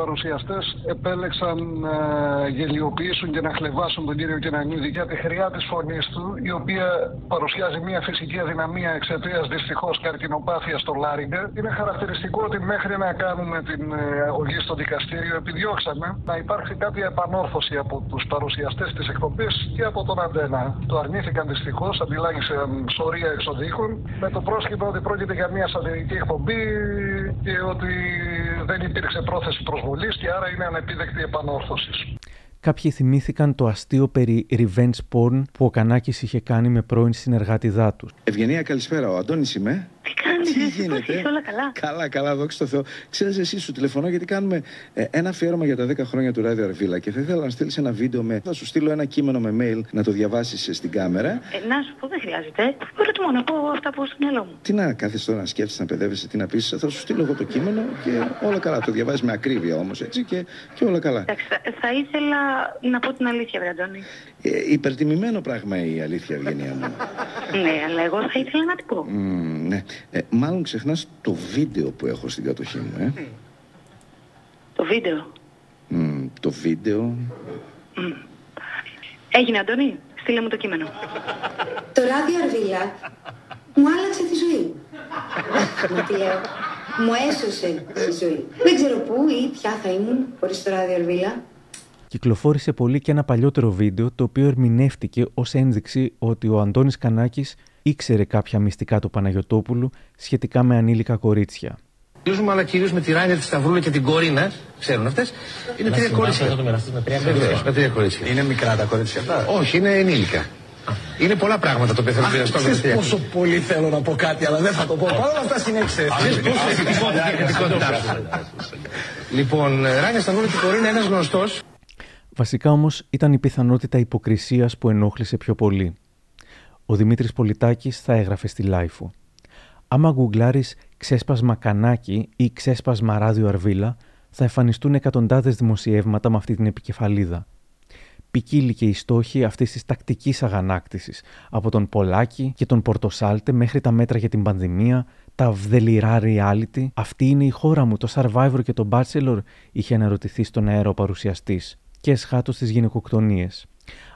παρουσιαστές επέλεξαν να γελιοποιήσουν και να χλεβάσουν τον κύριο Κενανίδη για τη χρειά της φωνής του, η οποία παρουσιάζει μια φυσική αδυναμία εξαιτίας δυστυχώς καρκινοπάθεια στο Λάριγκε. Είναι χαρακτηριστικό ότι μέχρι να κάνουμε την ε, αγωγή στο δικαστήριο επιδιώξαμε να υπάρξει κάποια επανόρθωση από τους παρουσιαστές της εκπομπής και από τον Αντένα. Το αρνήθηκαν δυστυχώς, αντιλάγησαν σωρία εξοδίκων με το πρόσχημα ότι πρόκειται για μια σατυρική εκπομπή και ότι δεν υπήρξε πρόθεση προσβολή προσβολή και άρα είναι ανεπίδεκτη επανόρθωσης. Κάποιοι θυμήθηκαν το αστείο περί revenge porn που ο Κανάκης είχε κάνει με πρώην συνεργάτη δάτου. Ευγενία, καλησπέρα. Ο Αντώνης είμαι. Τι κάνεις, Τι πώς γίνεται; είσαι, όλα καλά. Καλά, καλά, δόξα τω Θεώ. Ξέρεις, εσύ σου τηλεφωνώ γιατί κάνουμε ε, ένα αφιέρωμα για τα 10 χρόνια του Ράδιο Αρβίλα και θα ήθελα να στείλεις ένα βίντεο με. Θα σου στείλω ένα κείμενο με mail να το διαβάσεις στην κάμερα. Ε, να σου πω, δεν χρειάζεται. Προτιμώ να πω αυτά που έχω στο μυαλό μου. Τι να κάθεσαι τώρα να σκέφτεσαι, να παιδεύεσαι, τι να πεις. Θα σου στείλω εγώ το κείμενο και όλα καλά. Το διαβάζεις με ακρίβεια όμως έτσι και, και όλα καλά. Εντάξει, θα, θα ήθελα να πω την αλήθεια, βρε Αντώνη. Ε, υπερτιμημένο πράγμα η αλήθεια, Ευγενία μου. Ναι, αλλά εγώ θα ήθελα να την πω. Μμμ, ναι. Ε, μάλλον ξεχνάς το βίντεο που έχω στην κατοχή μου, ε. Το βίντεο. Μμ, το βίντεο. Έγινε, Αντώνη. Στείλε μου το κείμενο. Το ράδιο Αρβίλα μου άλλαξε τη ζωή. Μα τι λέω. Μου έσωσε τη ζωή. Δεν ξέρω πού ή ποια θα ήμουν χωρίς το ράδιο Αρβίλα. Κυκλοφόρησε πολύ και ένα παλιότερο βίντεο το οποίο ερμηνεύτηκε ω ένδειξη ότι ο Αντώνη Κανάκη ήξερε κάποια μυστικά του Παναγιοτόπουλου σχετικά με ανήλικα κορίτσια. Μιλήσουμε, αλλά κυρίω με τη Ράνια, τη Σταυρούλα και την Κορίνα. Ξέρουν αυτές. Είναι τρία κορίτσια. Θα το μοιραστείς με τρία Βεβαίως, κορίτσια. με τρία κορίτσια. Είναι μικρά τα κορίτσια αυτά. Όχι, είναι ενήλικα. Είναι πολλά πράγματα τα οποία θέλω να μοιραστώ με Ξέρεις τρία. πόσο πολύ θέλω να πω κάτι, αλλά δεν θα το πω. Παρ' όλα αυτά συνέχισε. Ξέρεις πόσο θετικότητα έχει η θετικότητά σου. Λοιπόν, Ράνια, Σταυρούλα και Κορίνα, ένα γνωστό. Βασικά όμως ήταν η πιθανότητα υποκρισίας που ενόχλησε πιο πολύ. Ο Δημήτρης Πολιτάκης θα έγραφε στη LiFO. Άμα γκουγκλάρεις ξέσπασμα κανάκι ή ξέσπασμα ράδιο αρβίλα, θα εμφανιστούν εκατοντάδες δημοσιεύματα με αυτή την επικεφαλίδα. Ποικίλη και η στόχη αυτής της τακτικής αγανάκτησης, από τον Πολάκη και τον Πορτοσάλτε μέχρι τα μέτρα για την πανδημία, τα βδελιρά reality. Αυτή είναι η χώρα μου, το Survivor και το Bachelor, είχε αναρωτηθεί στον αέρα ο παρουσιαστής και εσχάτω στι γυναικοκτονίε.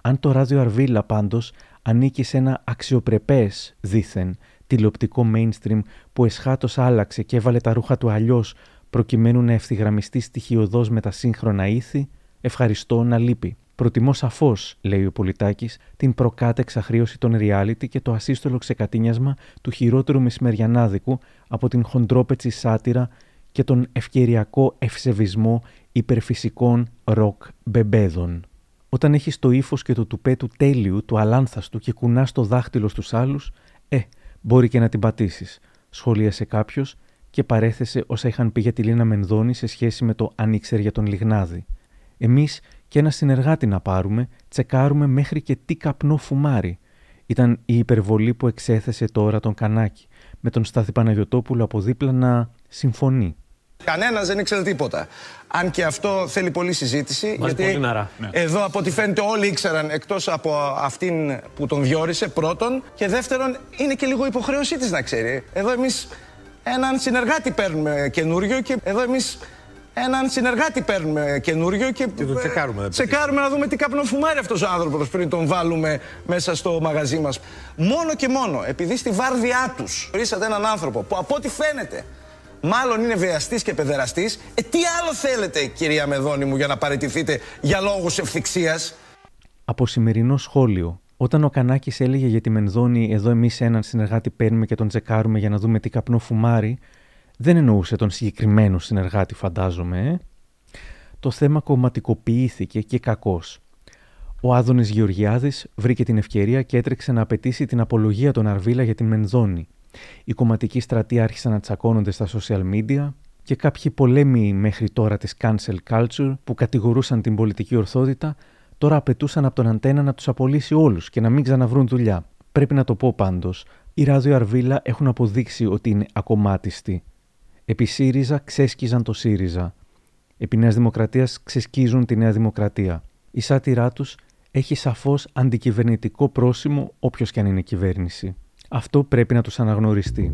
Αν το ράδιο Αρβίλα πάντως ανήκει σε ένα αξιοπρεπές δήθεν τηλεοπτικό mainstream που εσχάτως άλλαξε και έβαλε τα ρούχα του αλλιώς προκειμένου να ευθυγραμμιστεί στοιχειοδός με τα σύγχρονα ήθη, ευχαριστώ να λείπει. Προτιμώ σαφώς, λέει ο Πολιτάκης, την προκάτεξα χρέωση των reality και το ασύστολο ξεκατίνιασμα του χειρότερου μεσημεριανάδικου από την χοντρόπετσι σάτυρα και τον ευκαιριακό ευσεβισμό υπερφυσικών ροκ μπεμπέδων. Όταν έχεις το ύφος και το τουπέ του τέλειου, του αλάνθαστου και κουνά το δάχτυλο στους άλλους, ε, μπορεί και να την πατήσεις, σχολίασε κάποιος και παρέθεσε όσα είχαν πει για τη Λίνα Μενδώνη σε σχέση με το αν ήξερε για τον Λιγνάδη. Εμείς και ένα συνεργάτη να πάρουμε, τσεκάρουμε μέχρι και τι καπνό φουμάρει. Ήταν η υπερβολή που εξέθεσε τώρα τον Κανάκη, με τον Στάθη Παναγιωτόπουλο από δίπλα να συμφωνεί. Κανένας δεν ήξερε τίποτα. Αν και αυτό θέλει πολλή συζήτηση. Μας γιατί πολύ ναρά. Ναι. εδώ από ό,τι φαίνεται όλοι ήξεραν εκτός από αυτήν που τον διόρισε πρώτον. Και δεύτερον, είναι και λίγο υποχρέωσή της να ξέρει. Εδώ εμείς έναν συνεργάτη παίρνουμε καινούριο και εδώ εμείς έναν συνεργάτη παίρνουμε καινούριο και, Και το τσεκάρουμε, δεν τσεκάρουμε να δούμε τι καπνοφουμάρει αυτός ο άνθρωπος πριν τον βάλουμε μέσα στο μαγαζί μας. Μόνο και μόνο επειδή στη βάρδιά τους ορίσατε έναν άνθρωπο που από ό,τι φαίνεται μάλλον είναι βιαστής και παιδεραστής, ε, τι άλλο θέλετε κυρία Μεδόνη μου για να παραιτηθείτε για λόγους ευθυξίας; Από σημερινό σχόλιο. Όταν ο Κανάκης έλεγε για τη Μενδώνη, εδώ εμείς έναν συνεργάτη παίρνουμε και τον τσεκάρουμε για να δούμε τι καπνό φουμάρει, δεν εννοούσε τον συγκεκριμένο συνεργάτη, φαντάζομαι. Ε; Το θέμα κομματικοποιήθηκε και κακώς. Ο Άδωνης Γεωργιάδης βρήκε την ευκαιρία και έτρεξε να απαιτήσει την απολογία των Αρβίλα για τη Μενδώνη. Οι κομματικοί στρατοί άρχισαν να τσακώνονται στα social media και κάποιοι πολέμοι μέχρι τώρα της cancel culture που κατηγορούσαν την πολιτική ορθότητα τώρα απαιτούσαν από τον Αντένα να τους απολύσει όλους και να μην ξαναβρούν δουλειά. Πρέπει να το πω πάντως, οι Ράδιο Αρβίλα έχουν αποδείξει ότι είναι ακομμάτιστοι. Επί ΣΥΡΙΖΑ ξέσκιζαν το ΣΥΡΙΖΑ. Επί Νέας Δημοκρατίας ξεσκίζουν τη Νέα Δημοκρατία. Η σάτυρά τους έχει σαφώς αντικυβερνητικό πρόσημο όποιος και αν είναι η κυβέρνηση. Αυτό πρέπει να τους αναγνωριστεί.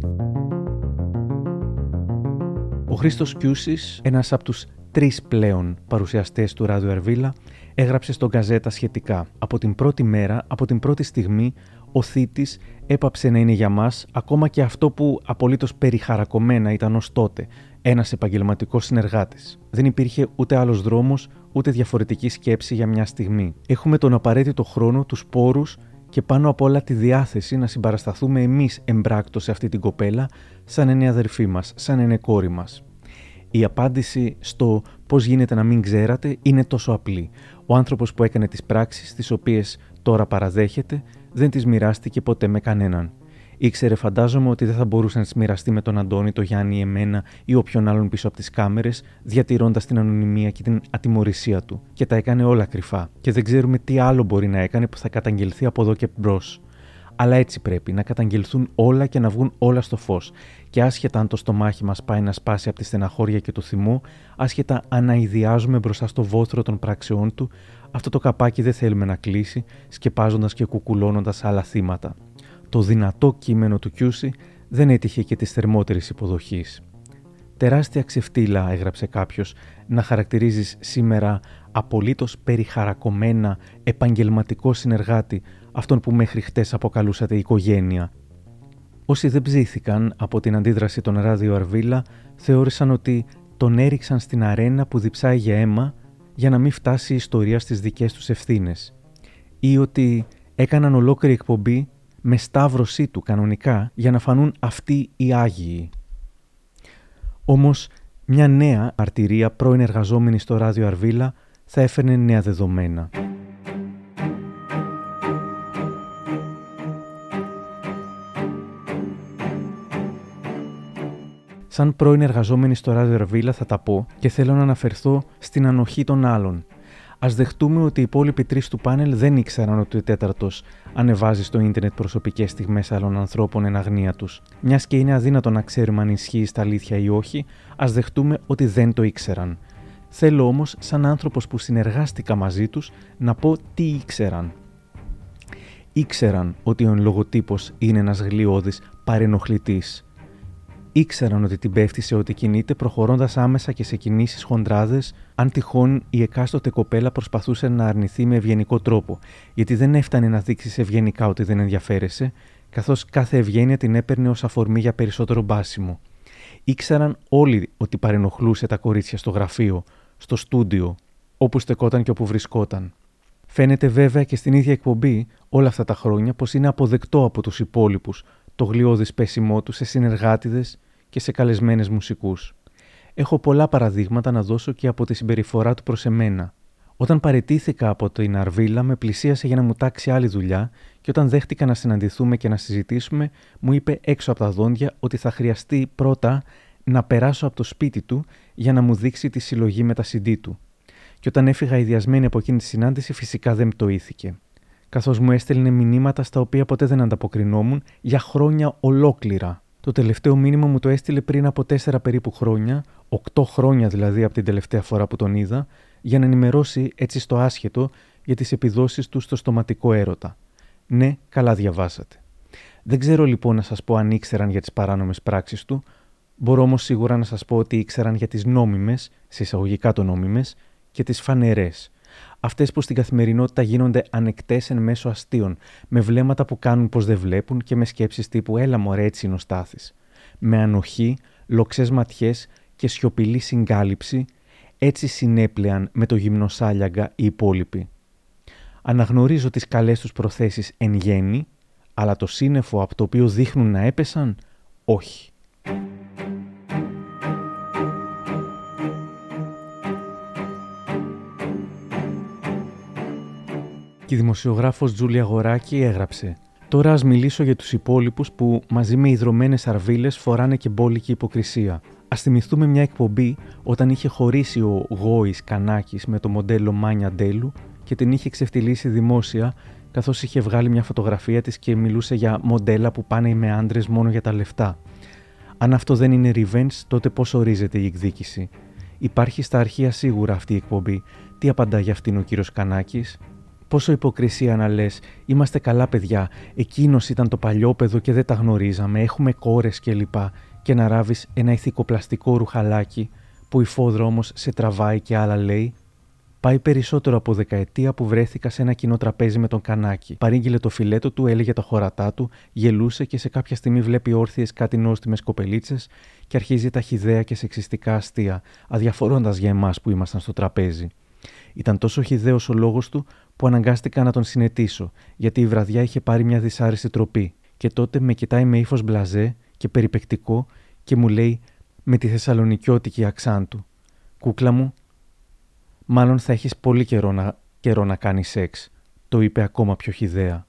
Ο Χρήστος Κιούσης, ένας από τους τρεις πλέον παρουσιαστές του Ράδιο Αρβίλα, έγραψε στον Καζέτα σχετικά. Από την πρώτη μέρα, από την πρώτη στιγμή, ο Θήτης έπαψε να είναι για μας ακόμα και αυτό που απολύτως περιχαρακωμένα ήταν ως τότε, ένας επαγγελματικός συνεργάτης. Δεν υπήρχε ούτε άλλος δρόμος, ούτε διαφορετική σκέψη για μια στιγμή. Έχουμε τον απαραίτητο χρόνο, τους πόρους και πάνω απ' όλα τη διάθεση να συμπαρασταθούμε εμείς εμπράκτος σε αυτή την κοπέλα, σαν είναι αδερφή μας, σαν είναι κόρη μας. Η απάντηση στο πώς γίνεται να μην ξέρατε είναι τόσο απλή. Ο άνθρωπος που έκανε τις πράξεις, τις οποίες τώρα παραδέχεται, δεν τις μοιράστηκε ποτέ με κανέναν. Ήξερε, φαντάζομαι, ότι δεν θα μπορούσε να τι μοιραστεί με τον Αντώνη, τον Γιάννη, εμένα ή όποιον άλλον πίσω από τις κάμερες, διατηρώντας την ανωνυμία και την ατιμορρησία του. Και τα έκανε όλα κρυφά. Και δεν ξέρουμε τι άλλο μπορεί να έκανε που θα καταγγελθεί από εδώ και μπρος. Αλλά έτσι πρέπει, να καταγγελθούν όλα και να βγουν όλα στο φως. Και άσχετα αν το στομάχι μας πάει να σπάσει από τη στεναχώρια και το θυμό, άσχετα αν αειδιάζουμε μπροστά στο βόθρο των πράξεών του, αυτό το καπάκι δεν θέλουμε να κλείσει, σκεπάζοντας και κουκουλώνοντας άλλα θύματα. Το δυνατό κείμενο του Κιούση δεν έτυχε και της θερμότερης υποδοχής. Τεράστια ξεφτύλα, έγραψε κάποιος, να χαρακτηρίζεις σήμερα απολύτως περιχαρακωμένα επαγγελματικό συνεργάτη αυτόν που μέχρι χτες αποκαλούσατε οικογένεια. Όσοι δεν ψήθηκαν από την αντίδραση των ράδιο Αρβίλα θεώρησαν ότι τον έριξαν στην αρένα που διψάει για αίμα για να μην φτάσει η ιστορία στις δικές τους ευθύνες ή ότι έκαναν ολόκληρη εκπομπή με σταύρωσή του κανονικά για να φανούν αυτοί οι Άγιοι. Όμως μια νέα αρτηρία πρώην εργαζόμενη στο ράδιο Αρβίλα θα έφερνε νέα δεδομένα. Σαν πρώην εργαζόμενη στο ράδιο Αρβίλα θα τα πω και θέλω να αναφερθώ στην ανοχή των άλλων. Α δεχτούμε ότι οι υπόλοιποι τρεις του πάνελ δεν ήξεραν ότι ο τέταρτος ανεβάζει στο ίντερνετ προσωπικές στιγμές άλλων ανθρώπων εν αγνία τους. Μιας και είναι αδύνατο να ξέρουμε αν ισχύει στα αλήθεια ή όχι, ας δεχτούμε ότι δεν το ήξεραν. Θέλω όμως, σαν άνθρωπος που συνεργάστηκα μαζί τους, να πω τι ήξεραν. Ήξεραν ότι ο λογοτύπος είναι ένας γλιώδης παρενοχλητής ήξεραν ότι την πέφτει σε ό,τι κινείται, προχωρώντας άμεσα και σε κινήσεις χοντράδες, αν τυχόν η εκάστοτε κοπέλα προσπαθούσε να αρνηθεί με ευγενικό τρόπο, γιατί δεν έφτανε να δείξει ευγενικά ότι δεν ενδιαφέρεσαι, καθώς κάθε ευγένεια την έπαιρνε ως αφορμή για περισσότερο μπάσιμο. Ήξεραν όλοι ότι παρενοχλούσε τα κορίτσια στο γραφείο, στο στούντιο, όπου στεκόταν και όπου βρισκόταν. Φαίνεται βέβαια και στην ίδια εκπομπή όλα αυτά τα χρόνια πως είναι αποδεκτό από τους υπόλοιπους το γλιώδη πέσιμό τους σε συνεργάτηδες και σε καλεσμένες μουσικούς. Έχω πολλά παραδείγματα να δώσω και από τη συμπεριφορά του προς εμένα. Όταν παρετήθηκα από την Αρβίλα, με πλησίασε για να μου τάξει άλλη δουλειά και όταν δέχτηκα να συναντηθούμε και να συζητήσουμε, μου είπε έξω από τα δόντια ότι θα χρειαστεί πρώτα να περάσω από το σπίτι του για να μου δείξει τη συλλογή με τα CD του. Και όταν έφυγα ιδιασμένη από εκείνη τη συνάντηση, φυσικά δεν πτωήθηκε. Καθώς μου έστελνε μηνύματα στα οποία ποτέ δεν ανταποκρινόμουν για χρόνια ολόκληρα. Το τελευταίο μήνυμα μου το έστειλε πριν από τέσσερα περίπου χρόνια, οκτώ χρόνια δηλαδή από την τελευταία φορά που τον είδα, για να ενημερώσει έτσι στο άσχετο για τις επιδόσεις του στο στοματικό έρωτα. Ναι, καλά διαβάσατε. Δεν ξέρω λοιπόν να σας πω αν ήξεραν για τις παράνομες πράξεις του, μπορώ όμως σίγουρα να σας πω ότι ήξεραν για τις νόμιμες, σε εισαγωγικά το νόμιμες, και τις φανερές, αυτές που στην καθημερινότητα γίνονται ανεκτές εν μέσω αστείων, με βλέμματα που κάνουν πως δεν βλέπουν και με σκέψεις τύπου Έλα μωρέ, έτσι είναι ο Στάθης. Με ανοχή, λοξές ματιές και σιωπηλή συγκάλυψη, έτσι συνέπλεαν με το γυμνοσάλιαγκα οι υπόλοιποι. Αναγνωρίζω τις καλές τους προθέσεις εν γέννη, αλλά το σύννεφο από το οποίο δείχνουν να έπεσαν, όχι. Και η δημοσιογράφος Τζούλια Γοράκη έγραψε «Τώρα ας μιλήσω για τους υπόλοιπους που μαζί με ιδρωμένες αρβίλες φοράνε και μπόλικη υποκρισία. Ας θυμηθούμε μια εκπομπή όταν είχε χωρίσει ο Γόης Κανάκης με το μοντέλο Μάνια Ντέλου και την είχε ξεφτυλίσει δημόσια καθώς είχε βγάλει μια φωτογραφία της και μιλούσε για μοντέλα που πάνε με άντρες μόνο για τα λεφτά. Αν αυτό δεν είναι revenge, τότε πώς ορίζεται η εκδίκηση; Υπάρχει στα αρχεία σίγουρα αυτή η εκπομπή. Τι απαντά για αυτήν ο κύριος Κανάκης, Πόσο υποκρισία να λες, είμαστε καλά παιδιά, εκείνος ήταν το παλιόπαιδο και δεν τα γνωρίζαμε, έχουμε κόρες κλπ. Και, και να ράβεις ένα ηθικοπλαστικό ρουχαλάκι που η φόδρα όμως σε τραβάει και άλλα λέει. Πάει περισσότερο από δεκαετία που βρέθηκα σε ένα κοινό τραπέζι με τον Κανάκι. Παρήγγειλε το φιλέτο του, έλεγε τα χωρατά του, γελούσε και σε κάποια στιγμή βλέπει όρθιες κάτι νόστιμες κοπελίτσες και αρχίζει τα χιδέα και σεξιστικά αστεία, αδιαφορώντας για εμάς που ήμασταν στο τραπέζι. Ήταν τόσο χιδαίο ο λόγος του που αναγκάστηκα να τον συνετήσω, γιατί η βραδιά είχε πάρει μια δυσάρεστη τροπή. Και τότε με κοιτάει με ύφος μπλαζέ και περιπεκτικό και μου λέει: με τη θεσσαλονικιώτικη αξάντου. Κούκλα μου, μάλλον θα έχεις πολύ καιρό να, καιρό να κάνεις σεξ, το είπε ακόμα πιο χιδέα.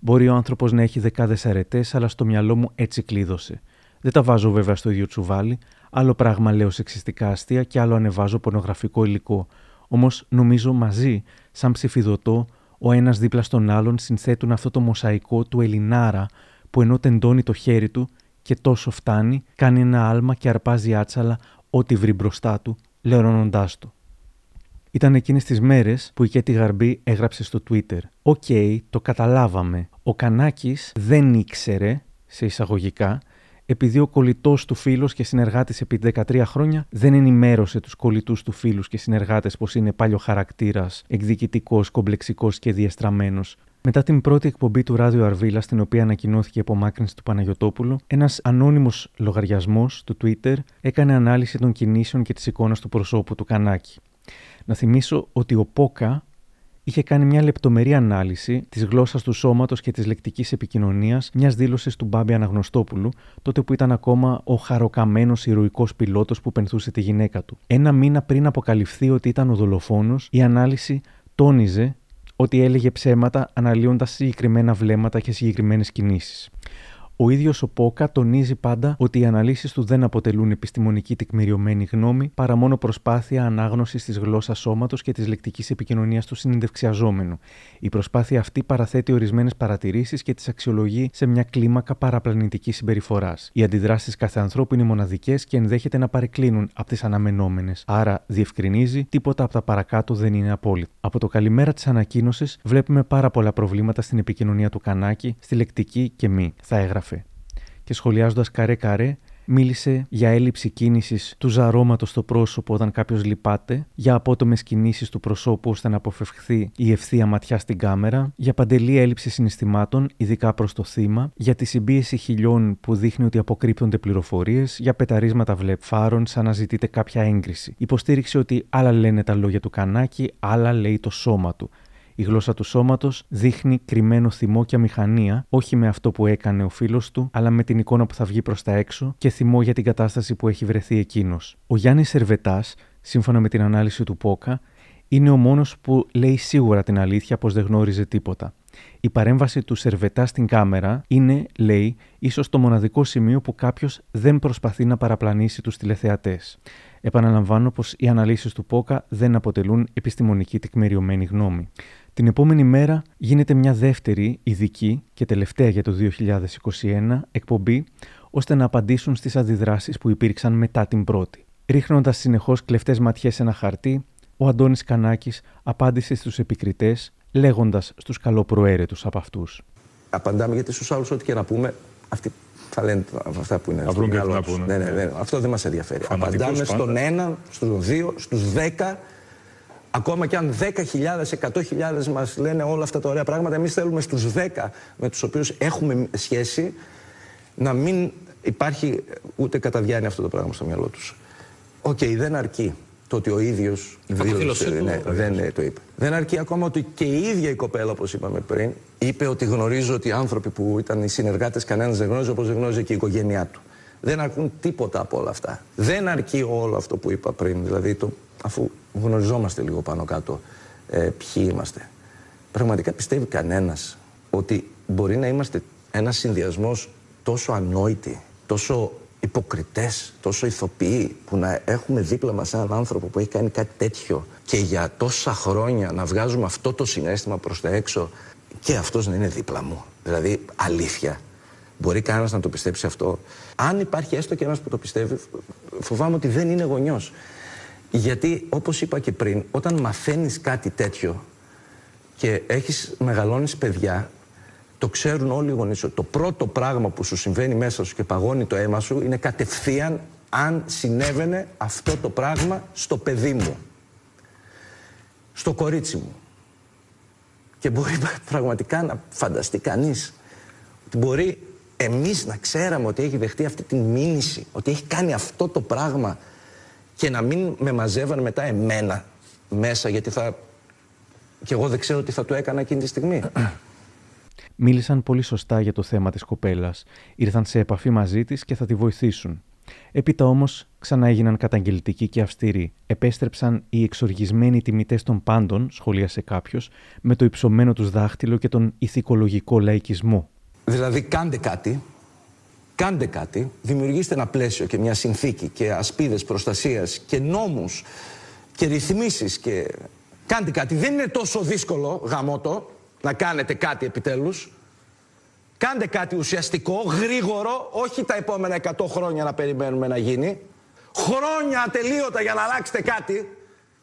Μπορεί ο άνθρωπος να έχει δεκάδες αρετές, αλλά στο μυαλό μου έτσι κλείδωσε. Δεν τα βάζω βέβαια στο ίδιο τσουβάλι, άλλο πράγμα λέω σεξιστικά αστεία και άλλο ανεβάζω πορνογραφικό υλικό. Όμως νομίζω μαζί, σαν ψηφιδωτό, ο ένας δίπλα στον άλλον συνθέτουν αυτό το μοσαϊκό του Ελληνάρα που ενώ τεντώνει το χέρι του και τόσο φτάνει, κάνει ένα άλμα και αρπάζει άτσαλα ό,τι βρει μπροστά του, λερώνοντάς το. Ήταν εκείνες τις μέρες που η Καίτη Γαρμπή έγραψε στο Twitter. OK, το καταλάβαμε. Ο Κανάκης δεν ήξερε, σε εισαγωγικά, επειδή ο κολλητός του φίλος και συνεργάτης επί 13 χρόνια δεν ενημέρωσε τους κολλητούς του φίλους και συνεργάτες πως είναι παλιοχαρακτήρας, εκδικητικός, κομπλεξικός και διαστραμμένος. Μετά την πρώτη εκπομπή του Ράδιο Αρβίλα, στην οποία ανακοινώθηκε η απομάκρυνση του Παναγιοτόπουλου, ένας ανώνυμος λογαριασμός του Twitter έκανε ανάλυση των κινήσεων και της εικόνας του προσώπου του Κανάκη. Να θυμίσω ότι ο Πόκα είχε κάνει μια λεπτομερή ανάλυση της γλώσσας του σώματος και της λεκτικής επικοινωνίας μιας δήλωσης του Μπάμπη Αναγνωστόπουλου, τότε που ήταν ακόμα ο χαροκαμένος ηρωικός πιλότος που πενθούσε τη γυναίκα του. Ένα μήνα πριν αποκαλυφθεί ότι ήταν ο δολοφόνος, η ανάλυση τόνιζε ότι έλεγε ψέματα αναλύοντας συγκεκριμένα βλέμματα και συγκεκριμένες κινήσεις. Ο ίδιος ο Πόκα τονίζει πάντα ότι οι αναλύσεις του δεν αποτελούν επιστημονική τεκμηριωμένη γνώμη, παρά μόνο προσπάθεια ανάγνωσης της γλώσσας σώματος και της λεκτικής επικοινωνίας του συνεντευξιαζόμενου. Η προσπάθεια αυτή παραθέτει ορισμένες παρατηρήσεις και τις αξιολογεί σε μια κλίμακα παραπλανητική συμπεριφοράς. Οι αντιδράσεις κάθε ανθρώπου είναι μοναδικές και ενδέχεται να παρεκκλίνουν από τις αναμενόμενες. Άρα, διευκρινίζει, τίποτα από τα παρακάτω δεν είναι απόλυτο. Από το καλημέρα της ανακοίνωσης βλέπουμε πάρα πολλά προβλήματα στην επικοινωνία του Κανάκη, στη λεκτική και μη. Θα έγραφε και σχολιάζοντας καρέ-καρέ, μίλησε για έλλειψη κίνησης του ζαρώματος στο πρόσωπο όταν κάποιος λυπάται, για απότομες κινήσεις του προσώπου ώστε να αποφευχθεί η ευθεία ματιά στην κάμερα, για παντελή έλλειψη συναισθημάτων, ειδικά προς το θύμα, για τη συμπίεση χιλιών που δείχνει ότι αποκρύπτονται πληροφορίες, για πεταρίσματα βλεπφάρων σαν να ζητείται κάποια έγκριση. Υποστήριξε ότι άλλα λένε τα λόγια του κανάκι, άλλα λέει το σώμα του. Η γλώσσα του σώματος δείχνει κρυμμένο θυμό και αμηχανία, όχι με αυτό που έκανε ο φίλος του, αλλά με την εικόνα που θα βγει προς τα έξω και θυμό για την κατάσταση που έχει βρεθεί εκείνος. Ο Γιάννης Σερβετάς, σύμφωνα με την ανάλυση του Πόκα, είναι ο μόνος που λέει σίγουρα την αλήθεια πως δεν γνώριζε τίποτα. Η παρέμβαση του Σερβετά στην κάμερα είναι, λέει, ίσως το μοναδικό σημείο που κάποιος δεν προσπαθεί να παραπλανήσει τους τηλεθεατές. Επαναλαμβάνω πως οι αναλύσεις του ΠΟΚΑ δεν αποτελούν επιστημονική τεκμηριωμένη γνώμη. Την επόμενη μέρα γίνεται μια δεύτερη, ειδική και τελευταία για το 2021 εκπομπή, ώστε να απαντήσουν στις αντιδράσεις που υπήρξαν μετά την πρώτη. Ρίχνοντας συνεχώς κλεφτές ματιές σε ένα χαρτί, ο Αντώνης Κανάκης απάντησε στους επικριτές, λέγοντας στους καλοπροαίρετους από αυτούς. Απαντάμε γιατί στους άλλους ό,τι και να πούμε, αυτοί θα λένε αυτά που είναι στο μυαλό τους. Ναι, ναι, ναι, αυτό δεν μας ενδιαφέρει. Απαντάμε στον ένα, στους δύο, στους δέκα Ακόμα και αν 10.000, 100.000 μας λένε όλα αυτά τα ωραία πράγματα, εμείς θέλουμε στους 10 με τους οποίους έχουμε σχέση να μην υπάρχει ούτε κατά διάνοια αυτό το πράγμα στο μυαλό τους. OK, okay, δεν αρκεί το ότι ο ίδιος ναι, δεν το είπε. Δεν αρκεί ακόμα ότι και η ίδια η κοπέλα, όπως είπαμε πριν, είπε ότι γνωρίζω ότι οι άνθρωποι που ήταν οι συνεργάτες κανένας δεν γνώριζε όπως δεν γνώριζε και η οικογένειά του. Δεν αρκούν τίποτα από όλα αυτά. Δεν αρκεί όλο αυτό που είπα πριν, δηλαδή το αφού γνωριζόμαστε λίγο πάνω κάτω ε, ποιοι είμαστε. Πραγματικά πιστεύει κανένας ότι μπορεί να είμαστε ένας συνδυασμός τόσο ανόητοι, τόσο υποκριτές, τόσο ηθοποιοί που να έχουμε δίπλα μας έναν άνθρωπο που έχει κάνει κάτι τέτοιο και για τόσα χρόνια να βγάζουμε αυτό το συνέστημα προς τα έξω και αυτός να είναι δίπλα μου. Δηλαδή αλήθεια. Μπορεί κανένας να το πιστέψει αυτό. Αν υπάρχει έστω και ένας που το πιστεύει, φοβάμαι ότι δεν είναι γονιός. Γιατί, όπως είπα και πριν, όταν μαθαίνεις κάτι τέτοιο και έχεις μεγαλώνεις παιδιά, το ξέρουν όλοι οι γονείς ότι το πρώτο πράγμα που σου συμβαίνει μέσα σου και παγώνει το αίμα σου είναι κατευθείαν αν συνέβαινε αυτό το πράγμα στο παιδί μου, στο κορίτσι μου. Και μπορεί πραγματικά να φανταστεί κανείς ότι μπορεί εμείς να ξέραμε ότι έχει δεχτεί αυτή τη μήνυση, ότι έχει κάνει αυτό το πράγμα και να μην με μαζεύαν μετά εμένα μέσα γιατί θα... και εγώ δεν ξέρω τι θα του έκανα εκείνη τη στιγμή. Μίλησαν πολύ σωστά για το θέμα της κοπέλας. Ήρθαν σε επαφή μαζί της και θα τη βοηθήσουν. Έπειτα όμως ξανά έγιναν καταγγελτικοί και αυστηροί. Επέστρεψαν οι εξοργισμένοι τιμητές των πάντων, σχολίασε κάποιος, με το υψωμένο τους δάχτυλο και τον ηθικολογικό λαϊκισμό. Δηλαδή, κάντε κάτι, κάντε κάτι, δημιουργήστε ένα πλαίσιο και μια συνθήκη και ασπίδες προστασίας και νόμους και ρυθμίσεις και κάντε κάτι. Δεν είναι τόσο δύσκολο, γαμότο, να κάνετε κάτι επιτέλους. Κάντε κάτι ουσιαστικό, γρήγορο, όχι τα επόμενα 100 χρόνια να περιμένουμε να γίνει. Χρόνια ατελείωτα για να αλλάξετε κάτι.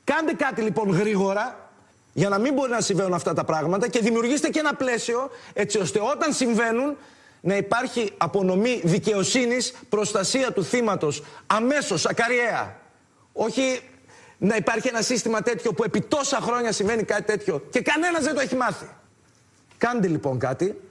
Κάντε κάτι λοιπόν γρήγορα, για να μην μπορεί να συμβαίνουν αυτά τα πράγματα και δημιουργήστε και ένα πλαίσιο έτσι ώστε όταν συμβαίνουν να υπάρχει απονομή δικαιοσύνης, προστασία του θύματος αμέσως, ακαριέα. Όχι να υπάρχει ένα σύστημα τέτοιο που επί τόσα χρόνια συμβαίνει κάτι τέτοιο και κανένας δεν το έχει μάθει. Κάντε λοιπόν κάτι.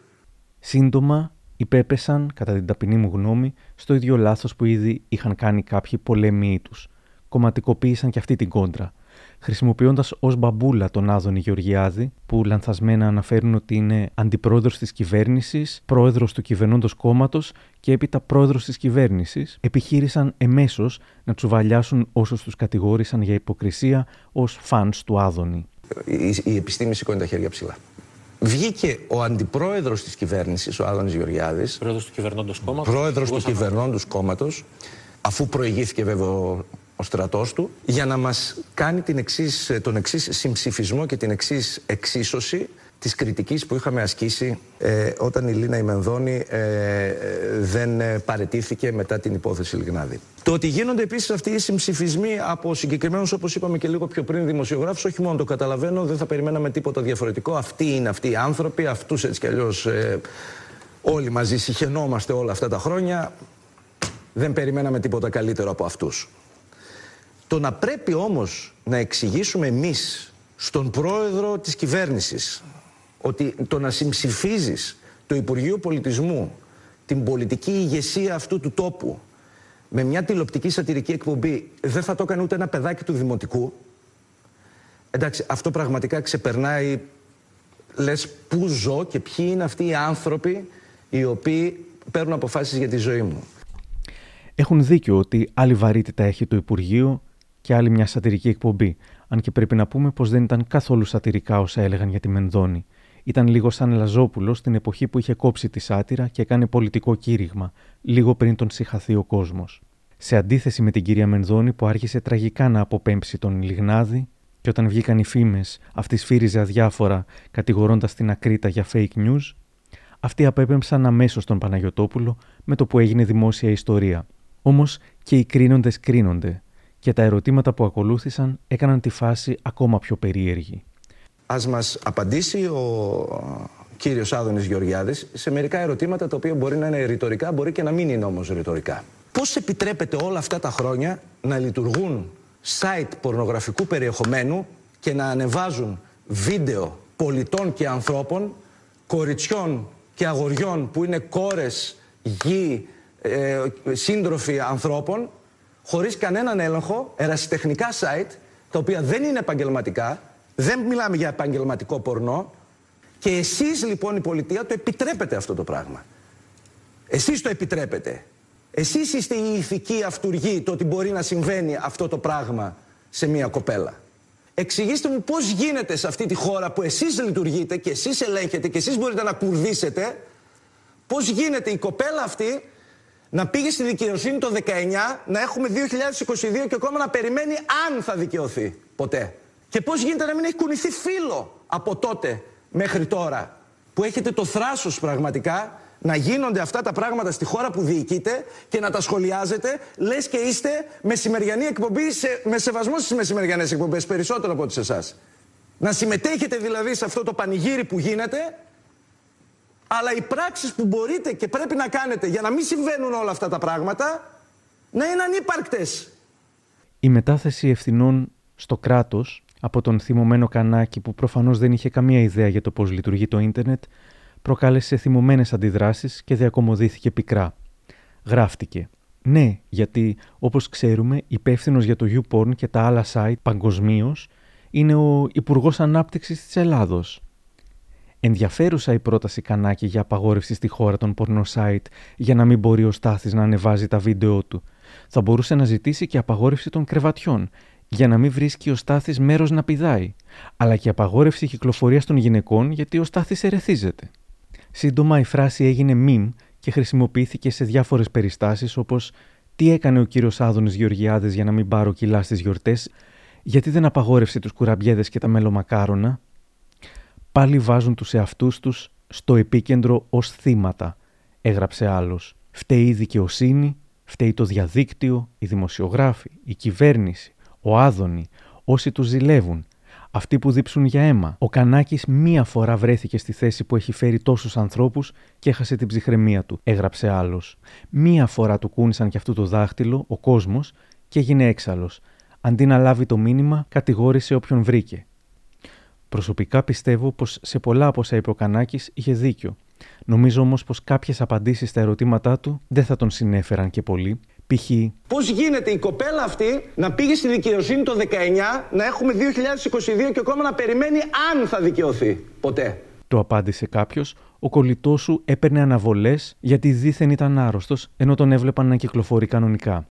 Σύντομα υπέπεσαν, κατά την ταπεινή μου γνώμη, στο ίδιο λάθος που ήδη είχαν κάνει κάποιοι πολέμοι τους. Κομματικοποίησαν και αυτή την κόντρα χρησιμοποιώντας ως μπαμπούλα τον Άδωνη Γεωργιάδη, που λανθασμένα αναφέρουν ότι είναι αντιπρόεδρος της κυβέρνησης, πρόεδρος του κυβερνώντος κόμματος και έπειτα πρόεδρος της κυβέρνησης, επιχείρησαν εμέσως να τσουβαλιάσουν όσους τους κατηγόρησαν για υποκρισία ως φαν του Άδωνη. Η, η επιστήμη σηκώνει τα χέρια ψηλά. Βγήκε ο αντιπρόεδρος της κυβέρνησης, ο Άδωνης Γεωργιάδης. Πρόεδρος του κυβερνώντος κόμματος. Πρόεδρος του κυβερνώντος κόμματος. Αφού προηγήθηκε βέβαια ο στρατός του για να μας κάνει την εξής, τον εξής συμψηφισμό και την εξής εξίσωση της κριτικής που είχαμε ασκήσει ε, όταν η Λίνα Ημενδόνη ε, ε, δεν ε, παρετήθηκε μετά την υπόθεση Λιγνάδη. Το ότι γίνονται επίσης αυτοί οι συμψηφισμοί από συγκεκριμένους όπως είπαμε και λίγο πιο πριν δημοσιογράφους όχι μόνο το καταλαβαίνω, δεν θα περιμέναμε τίποτα διαφορετικό. Αυτοί είναι αυτοί οι άνθρωποι, αυτούς έτσι κι αλλιώς όλοι μαζί συχαινόμαστε όλα αυτά τα χρόνια. Δεν περιμέναμε τίποτα καλύτερο από αυτούς. Το να πρέπει όμως να εξηγήσουμε εμείς στον πρόεδρο της κυβέρνησης ότι το να συμψηφίζεις το Υπουργείο Πολιτισμού την πολιτική ηγεσία αυτού του τόπου με μια τηλεοπτική σατυρική εκπομπή δεν θα το έκανε ούτε ένα παιδάκι του δημοτικού εντάξει αυτό πραγματικά ξεπερνάει λες πού ζω και ποιοι είναι αυτοί οι άνθρωποι οι οποίοι παίρνουν αποφάσεις για τη ζωή μου. Έχουν δίκιο ότι άλλη βαρύτητα έχει το Υπουργείο και άλλη μια σατυρική εκπομπή, αν και πρέπει να πούμε πως δεν ήταν καθόλου σατυρικά όσα έλεγαν για τη Μενδώνη. Ήταν λίγο σαν Λαζόπουλος στην εποχή που είχε κόψει τη σάτυρα και έκανε πολιτικό κήρυγμα, λίγο πριν τον συχαθεί ο κόσμος. Σε αντίθεση με την κυρία Μενδώνη που άρχισε τραγικά να αποπέμψει τον Λιγνάδη, και όταν βγήκαν οι φήμες, αυτή σφύριζε αδιάφορα, κατηγορώντας την Ακρίτα για fake news, αυτοί απέπεμψαν αμέσως τον Παναγιοτόπουλο με το που έγινε δημόσια ιστορία. Όμως και οι κρίνοντες κρίνονται, και τα ερωτήματα που ακολούθησαν έκαναν τη φάση ακόμα πιο περίεργη. Ας μας απαντήσει ο κύριος Άδωνης Γεωργιάδης σε μερικά ερωτήματα τα οποία μπορεί να είναι ρητορικά, μπορεί και να μην είναι όμως ρητορικά. Πώς επιτρέπεται όλα αυτά τα χρόνια να λειτουργούν site πορνογραφικού περιεχομένου και να ανεβάζουν βίντεο πολιτών και ανθρώπων, κοριτσιών και αγοριών που είναι κόρες, γη, ε, σύντροφοι ανθρώπων χωρίς κανέναν έλεγχο, ερασιτεχνικά site, τα οποία δεν είναι επαγγελματικά, δεν μιλάμε για επαγγελματικό πορνό, και εσείς λοιπόν η πολιτεία το επιτρέπετε αυτό το πράγμα. Εσείς το επιτρέπετε. Εσείς είστε η ηθική αυτούργη το ότι μπορεί να συμβαίνει αυτό το πράγμα σε μια κοπέλα. Εξηγήστε μου πώς γίνεται σε αυτή τη χώρα που εσείς λειτουργείτε και εσείς ελέγχετε και εσείς μπορείτε να κουρδίσετε, πώς γίνεται η κοπέλα αυτή να πήγε στη δικαιοσύνη το 19, να έχουμε 2022 και ακόμα να περιμένει αν θα δικαιωθεί ποτέ. Και πώς γίνεται να μην έχει κουνηθεί φίλο από τότε μέχρι τώρα που έχετε το θράσος πραγματικά να γίνονται αυτά τα πράγματα στη χώρα που διοικείτε και να τα σχολιάζετε, λες και είστε μεσημεριανή εκπομπή σε, με σεβασμό στις μεσημεριανές εκπομπές, περισσότερο από ό,τι σε εσάς. Να συμμετέχετε δηλαδή σε αυτό το πανηγύρι που γίνεται αλλά οι πράξεις που μπορείτε και πρέπει να κάνετε για να μην συμβαίνουν όλα αυτά τα πράγματα να είναι ανύπαρκτες. Η μετάθεση ευθυνών στο κράτος από τον θυμωμένο Κανάκη που προφανώς δεν είχε καμία ιδέα για το πώς λειτουργεί το ίντερνετ προκάλεσε θυμωμένες αντιδράσεις και διακομωδήθηκε πικρά. Γράφτηκε. Ναι, γιατί όπως ξέρουμε υπεύθυνος για το YouPorn και τα άλλα site παγκοσμίως είναι ο Υπουργός Ανάπτυξης της Ελλάδος Ενδιαφέρουσα η πρόταση Κανάκη για απαγόρευση στη χώρα των πορνοσάιτ για να μην μπορεί ο Στάθης να ανεβάζει τα βίντεο του. Θα μπορούσε να ζητήσει και απαγόρευση των κρεβατιών, για να μην βρίσκει ο Στάθης μέρος να πηδάει, αλλά και απαγόρευση κυκλοφορίας των γυναικών γιατί ο Στάθης ερεθίζεται. Σύντομα η φράση έγινε μιμ και χρησιμοποιήθηκε σε διάφορες περιστάσεις όπως «Τι έκανε ο κύριος Άδωνης Γεωργιάδης για να μην πάρω κιλά στις γιορτές, γιατί δεν απαγόρευσε τους κουραμπιέδες και τα μελομακάρονα». Πάλι βάζουν τους εαυτούς τους στο επίκεντρο ως θύματα, έγραψε άλλος. Φταίει η δικαιοσύνη, φταίει το διαδίκτυο, οι δημοσιογράφοι, η κυβέρνηση, ο Άδωνη, όσοι τους ζηλεύουν, αυτοί που δίψουν για αίμα. Ο Κανάκης μία φορά βρέθηκε στη θέση που έχει φέρει τόσους ανθρώπους και έχασε την ψυχραιμία του, έγραψε άλλος. Μία φορά του κούνησαν και αυτού το δάχτυλο, ο κόσμος, και έγινε έξαλλος. Αντί να λάβει το μήνυμα, κατηγόρησε όποιον βρήκε. Προσωπικά πιστεύω πως σε πολλά από όσα είπε ο Κανάκης είχε δίκιο. Νομίζω όμως πως κάποιες απαντήσεις στα ερωτήματά του δεν θα τον συνέφεραν και πολύ, π.χ. Πώς γίνεται η κοπέλα αυτή να πήγε στη δικαιοσύνη το 19, να έχουμε 2022 και ακόμα να περιμένει αν θα δικαιωθεί; Ποτέ. Το απάντησε κάποιος, ο κολλητός σου έπαιρνε αναβολές γιατί δίθεν ήταν άρρωστος, ενώ τον έβλεπαν να κυκλοφορεί κανονικά.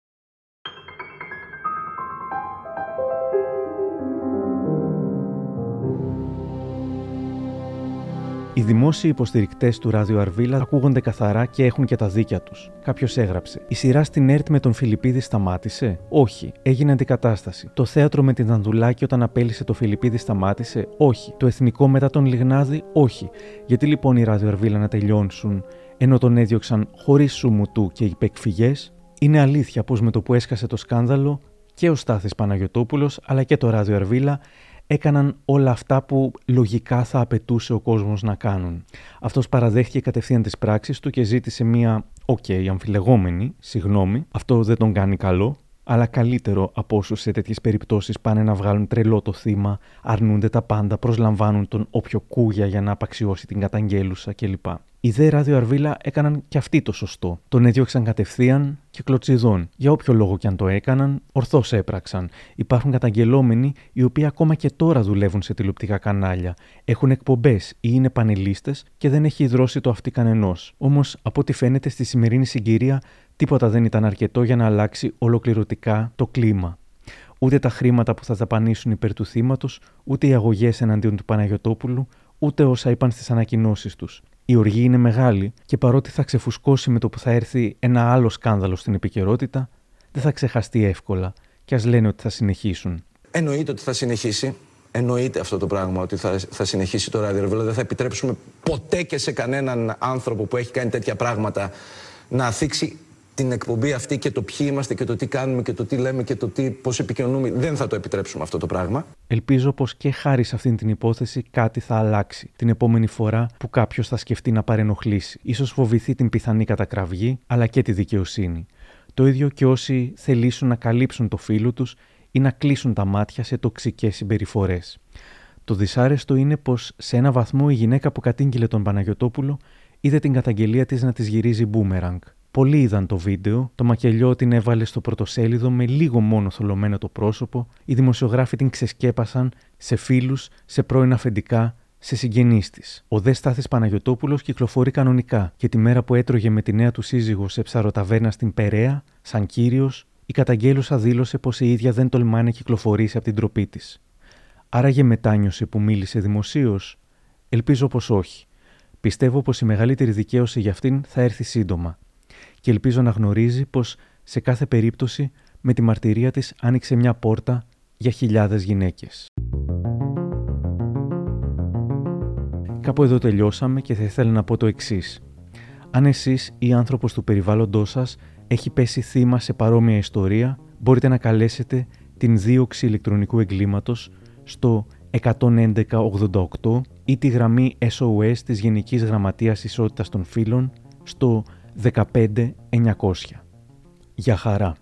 Δημόσιοι υποστηρικτές του Ράδιο Αρβίλα ακούγονται καθαρά και έχουν και τα δίκια τους. Κάποιος έγραψε. Η σειρά στην ΕΡΤ με τον Φιλιππίδη σταμάτησε; Όχι. Έγινε αντικατάσταση. Το θέατρο με την Δανδουλάκη όταν απέλησε το Φιλιππίδη σταμάτησε; Όχι. Το εθνικό μετά τον Λιγνάδη; Όχι. Γιατί λοιπόν οι Ράδιο Αρβίλα να τελειώσουν ενώ τον έδιωξαν χωρίς σουμουτού και υπεκφυγές; Είναι αλήθεια πως με το που έσκασε το σκάνδαλο και ο Στάθης Παναγιωτόπουλος αλλά και το Ράδιο Αρβίλα έκαναν όλα αυτά που λογικά θα απαιτούσε ο κόσμος να κάνουν. Αυτός παραδέχτηκε κατευθείαν τις πράξεις του και ζήτησε μία OK, okay, αμφιλεγόμενη, συγγνώμη, αυτό δεν τον κάνει καλό, αλλά καλύτερο από όσους σε τέτοιες περιπτώσεις πάνε να βγάλουν τρελό το θύμα, αρνούνται τα πάντα, προσλαμβάνουν τον όποιο Κούγια για να απαξιώσει την καταγγέλουσα κλπ. Οι δε Ράδιο Αρβύλα έκαναν και αυτοί το σωστό. Τον έδιωξαν κατευθείαν και κλωτσιδών. Για όποιο λόγο και αν το έκαναν, ορθώς έπραξαν. Υπάρχουν καταγγελόμενοι οι οποίοι ακόμα και τώρα δουλεύουν σε τηλεοπτικά κανάλια. Έχουν εκπομπές ή είναι πανελίστες και δεν έχει δρώσει το αυτή κανενός. Όμως, από ό,τι φαίνεται στη σημερινή συγκυρία, τίποτα δεν ήταν αρκετό για να αλλάξει ολοκληρωτικά το κλίμα. Ούτε τα χρήματα που θα δαπανίσουν υπέρ του θύματος, ούτε οι αγωγές εναντίον του Παναγιοτόπουλου, ούτε όσα είπαν στις ανακοινώσεις τους. Η οργή είναι μεγάλη και παρότι θα ξεφουσκώσει με το που θα έρθει ένα άλλο σκάνδαλο στην επικαιρότητα, δεν θα ξεχαστεί εύκολα και ας λένε ότι θα συνεχίσουν. Εννοείται ότι θα συνεχίσει. Εννοείται αυτό το πράγμα ότι θα, θα συνεχίσει το ραδιορβέλο. Δεν θα επιτρέψουμε ποτέ και σε κανέναν άνθρωπο που έχει κάνει τέτοια πράγματα να θίξει την εκπομπή αυτή και το ποιοι είμαστε και το τι κάνουμε και το τι λέμε και το τι, πώς επικοινωνούμε. Δεν θα το επιτρέψουμε αυτό το πράγμα. Ελπίζω πως και χάρη σε αυτήν την υπόθεση κάτι θα αλλάξει την επόμενη φορά που κάποιος θα σκεφτεί να παρενοχλήσει. Ίσως φοβηθεί την πιθανή κατακραυγή αλλά και τη δικαιοσύνη. Το ίδιο και όσοι θελήσουν να καλύψουν το φίλο τους ή να κλείσουν τα μάτια σε τοξικές συμπεριφορές. Το δυσάρεστο είναι πως σε ένα βαθμό η γυναίκα που κατήγγειλε τον Παναγιωτόπουλο είδε την καταγγελία της να της γυρίζει μπούμεραγκ. Πολλοί είδαν το βίντεο, το μακελιό την έβαλε στο πρωτοσέλιδο με λίγο μόνο θολωμένο το πρόσωπο, οι δημοσιογράφοι την ξεσκέπασαν σε φίλους, σε πρώην αφεντικά, σε συγγενείς της. Ο δες Στάθης Παναγιοτόπουλος κυκλοφορεί κανονικά και τη μέρα που έτρωγε με τη νέα του σύζυγο σε ψαροταβέρνα στην Περαία, σαν κύριος, η καταγγέλουσα δήλωσε πως η ίδια δεν τολμάει να κυκλοφορήσει από την τροπή της. Άραγε μετάνιωσε που μίλησε δημοσίως. Ελπίζω πως όχι. Πιστεύω πως η μεγαλύτερη δικαίωση για αυτήν θα έρθει σύντομα και ελπίζω να γνωρίζει πως σε κάθε περίπτωση με τη μαρτυρία της άνοιξε μια πόρτα για χιλιάδες γυναίκες. Κάπου εδώ τελειώσαμε και θα ήθελα να πω το εξής. Αν εσείς ή άνθρωπος του περιβάλλοντός σας έχει πέσει θύμα σε παρόμοια ιστορία, μπορείτε να καλέσετε την δίωξη ηλεκτρονικού εγκλήματος στο 11188 ή τη γραμμή SOS της Γενικής Γραμματείας Ισότητας των Φύλων στο 15900. Για χαρά.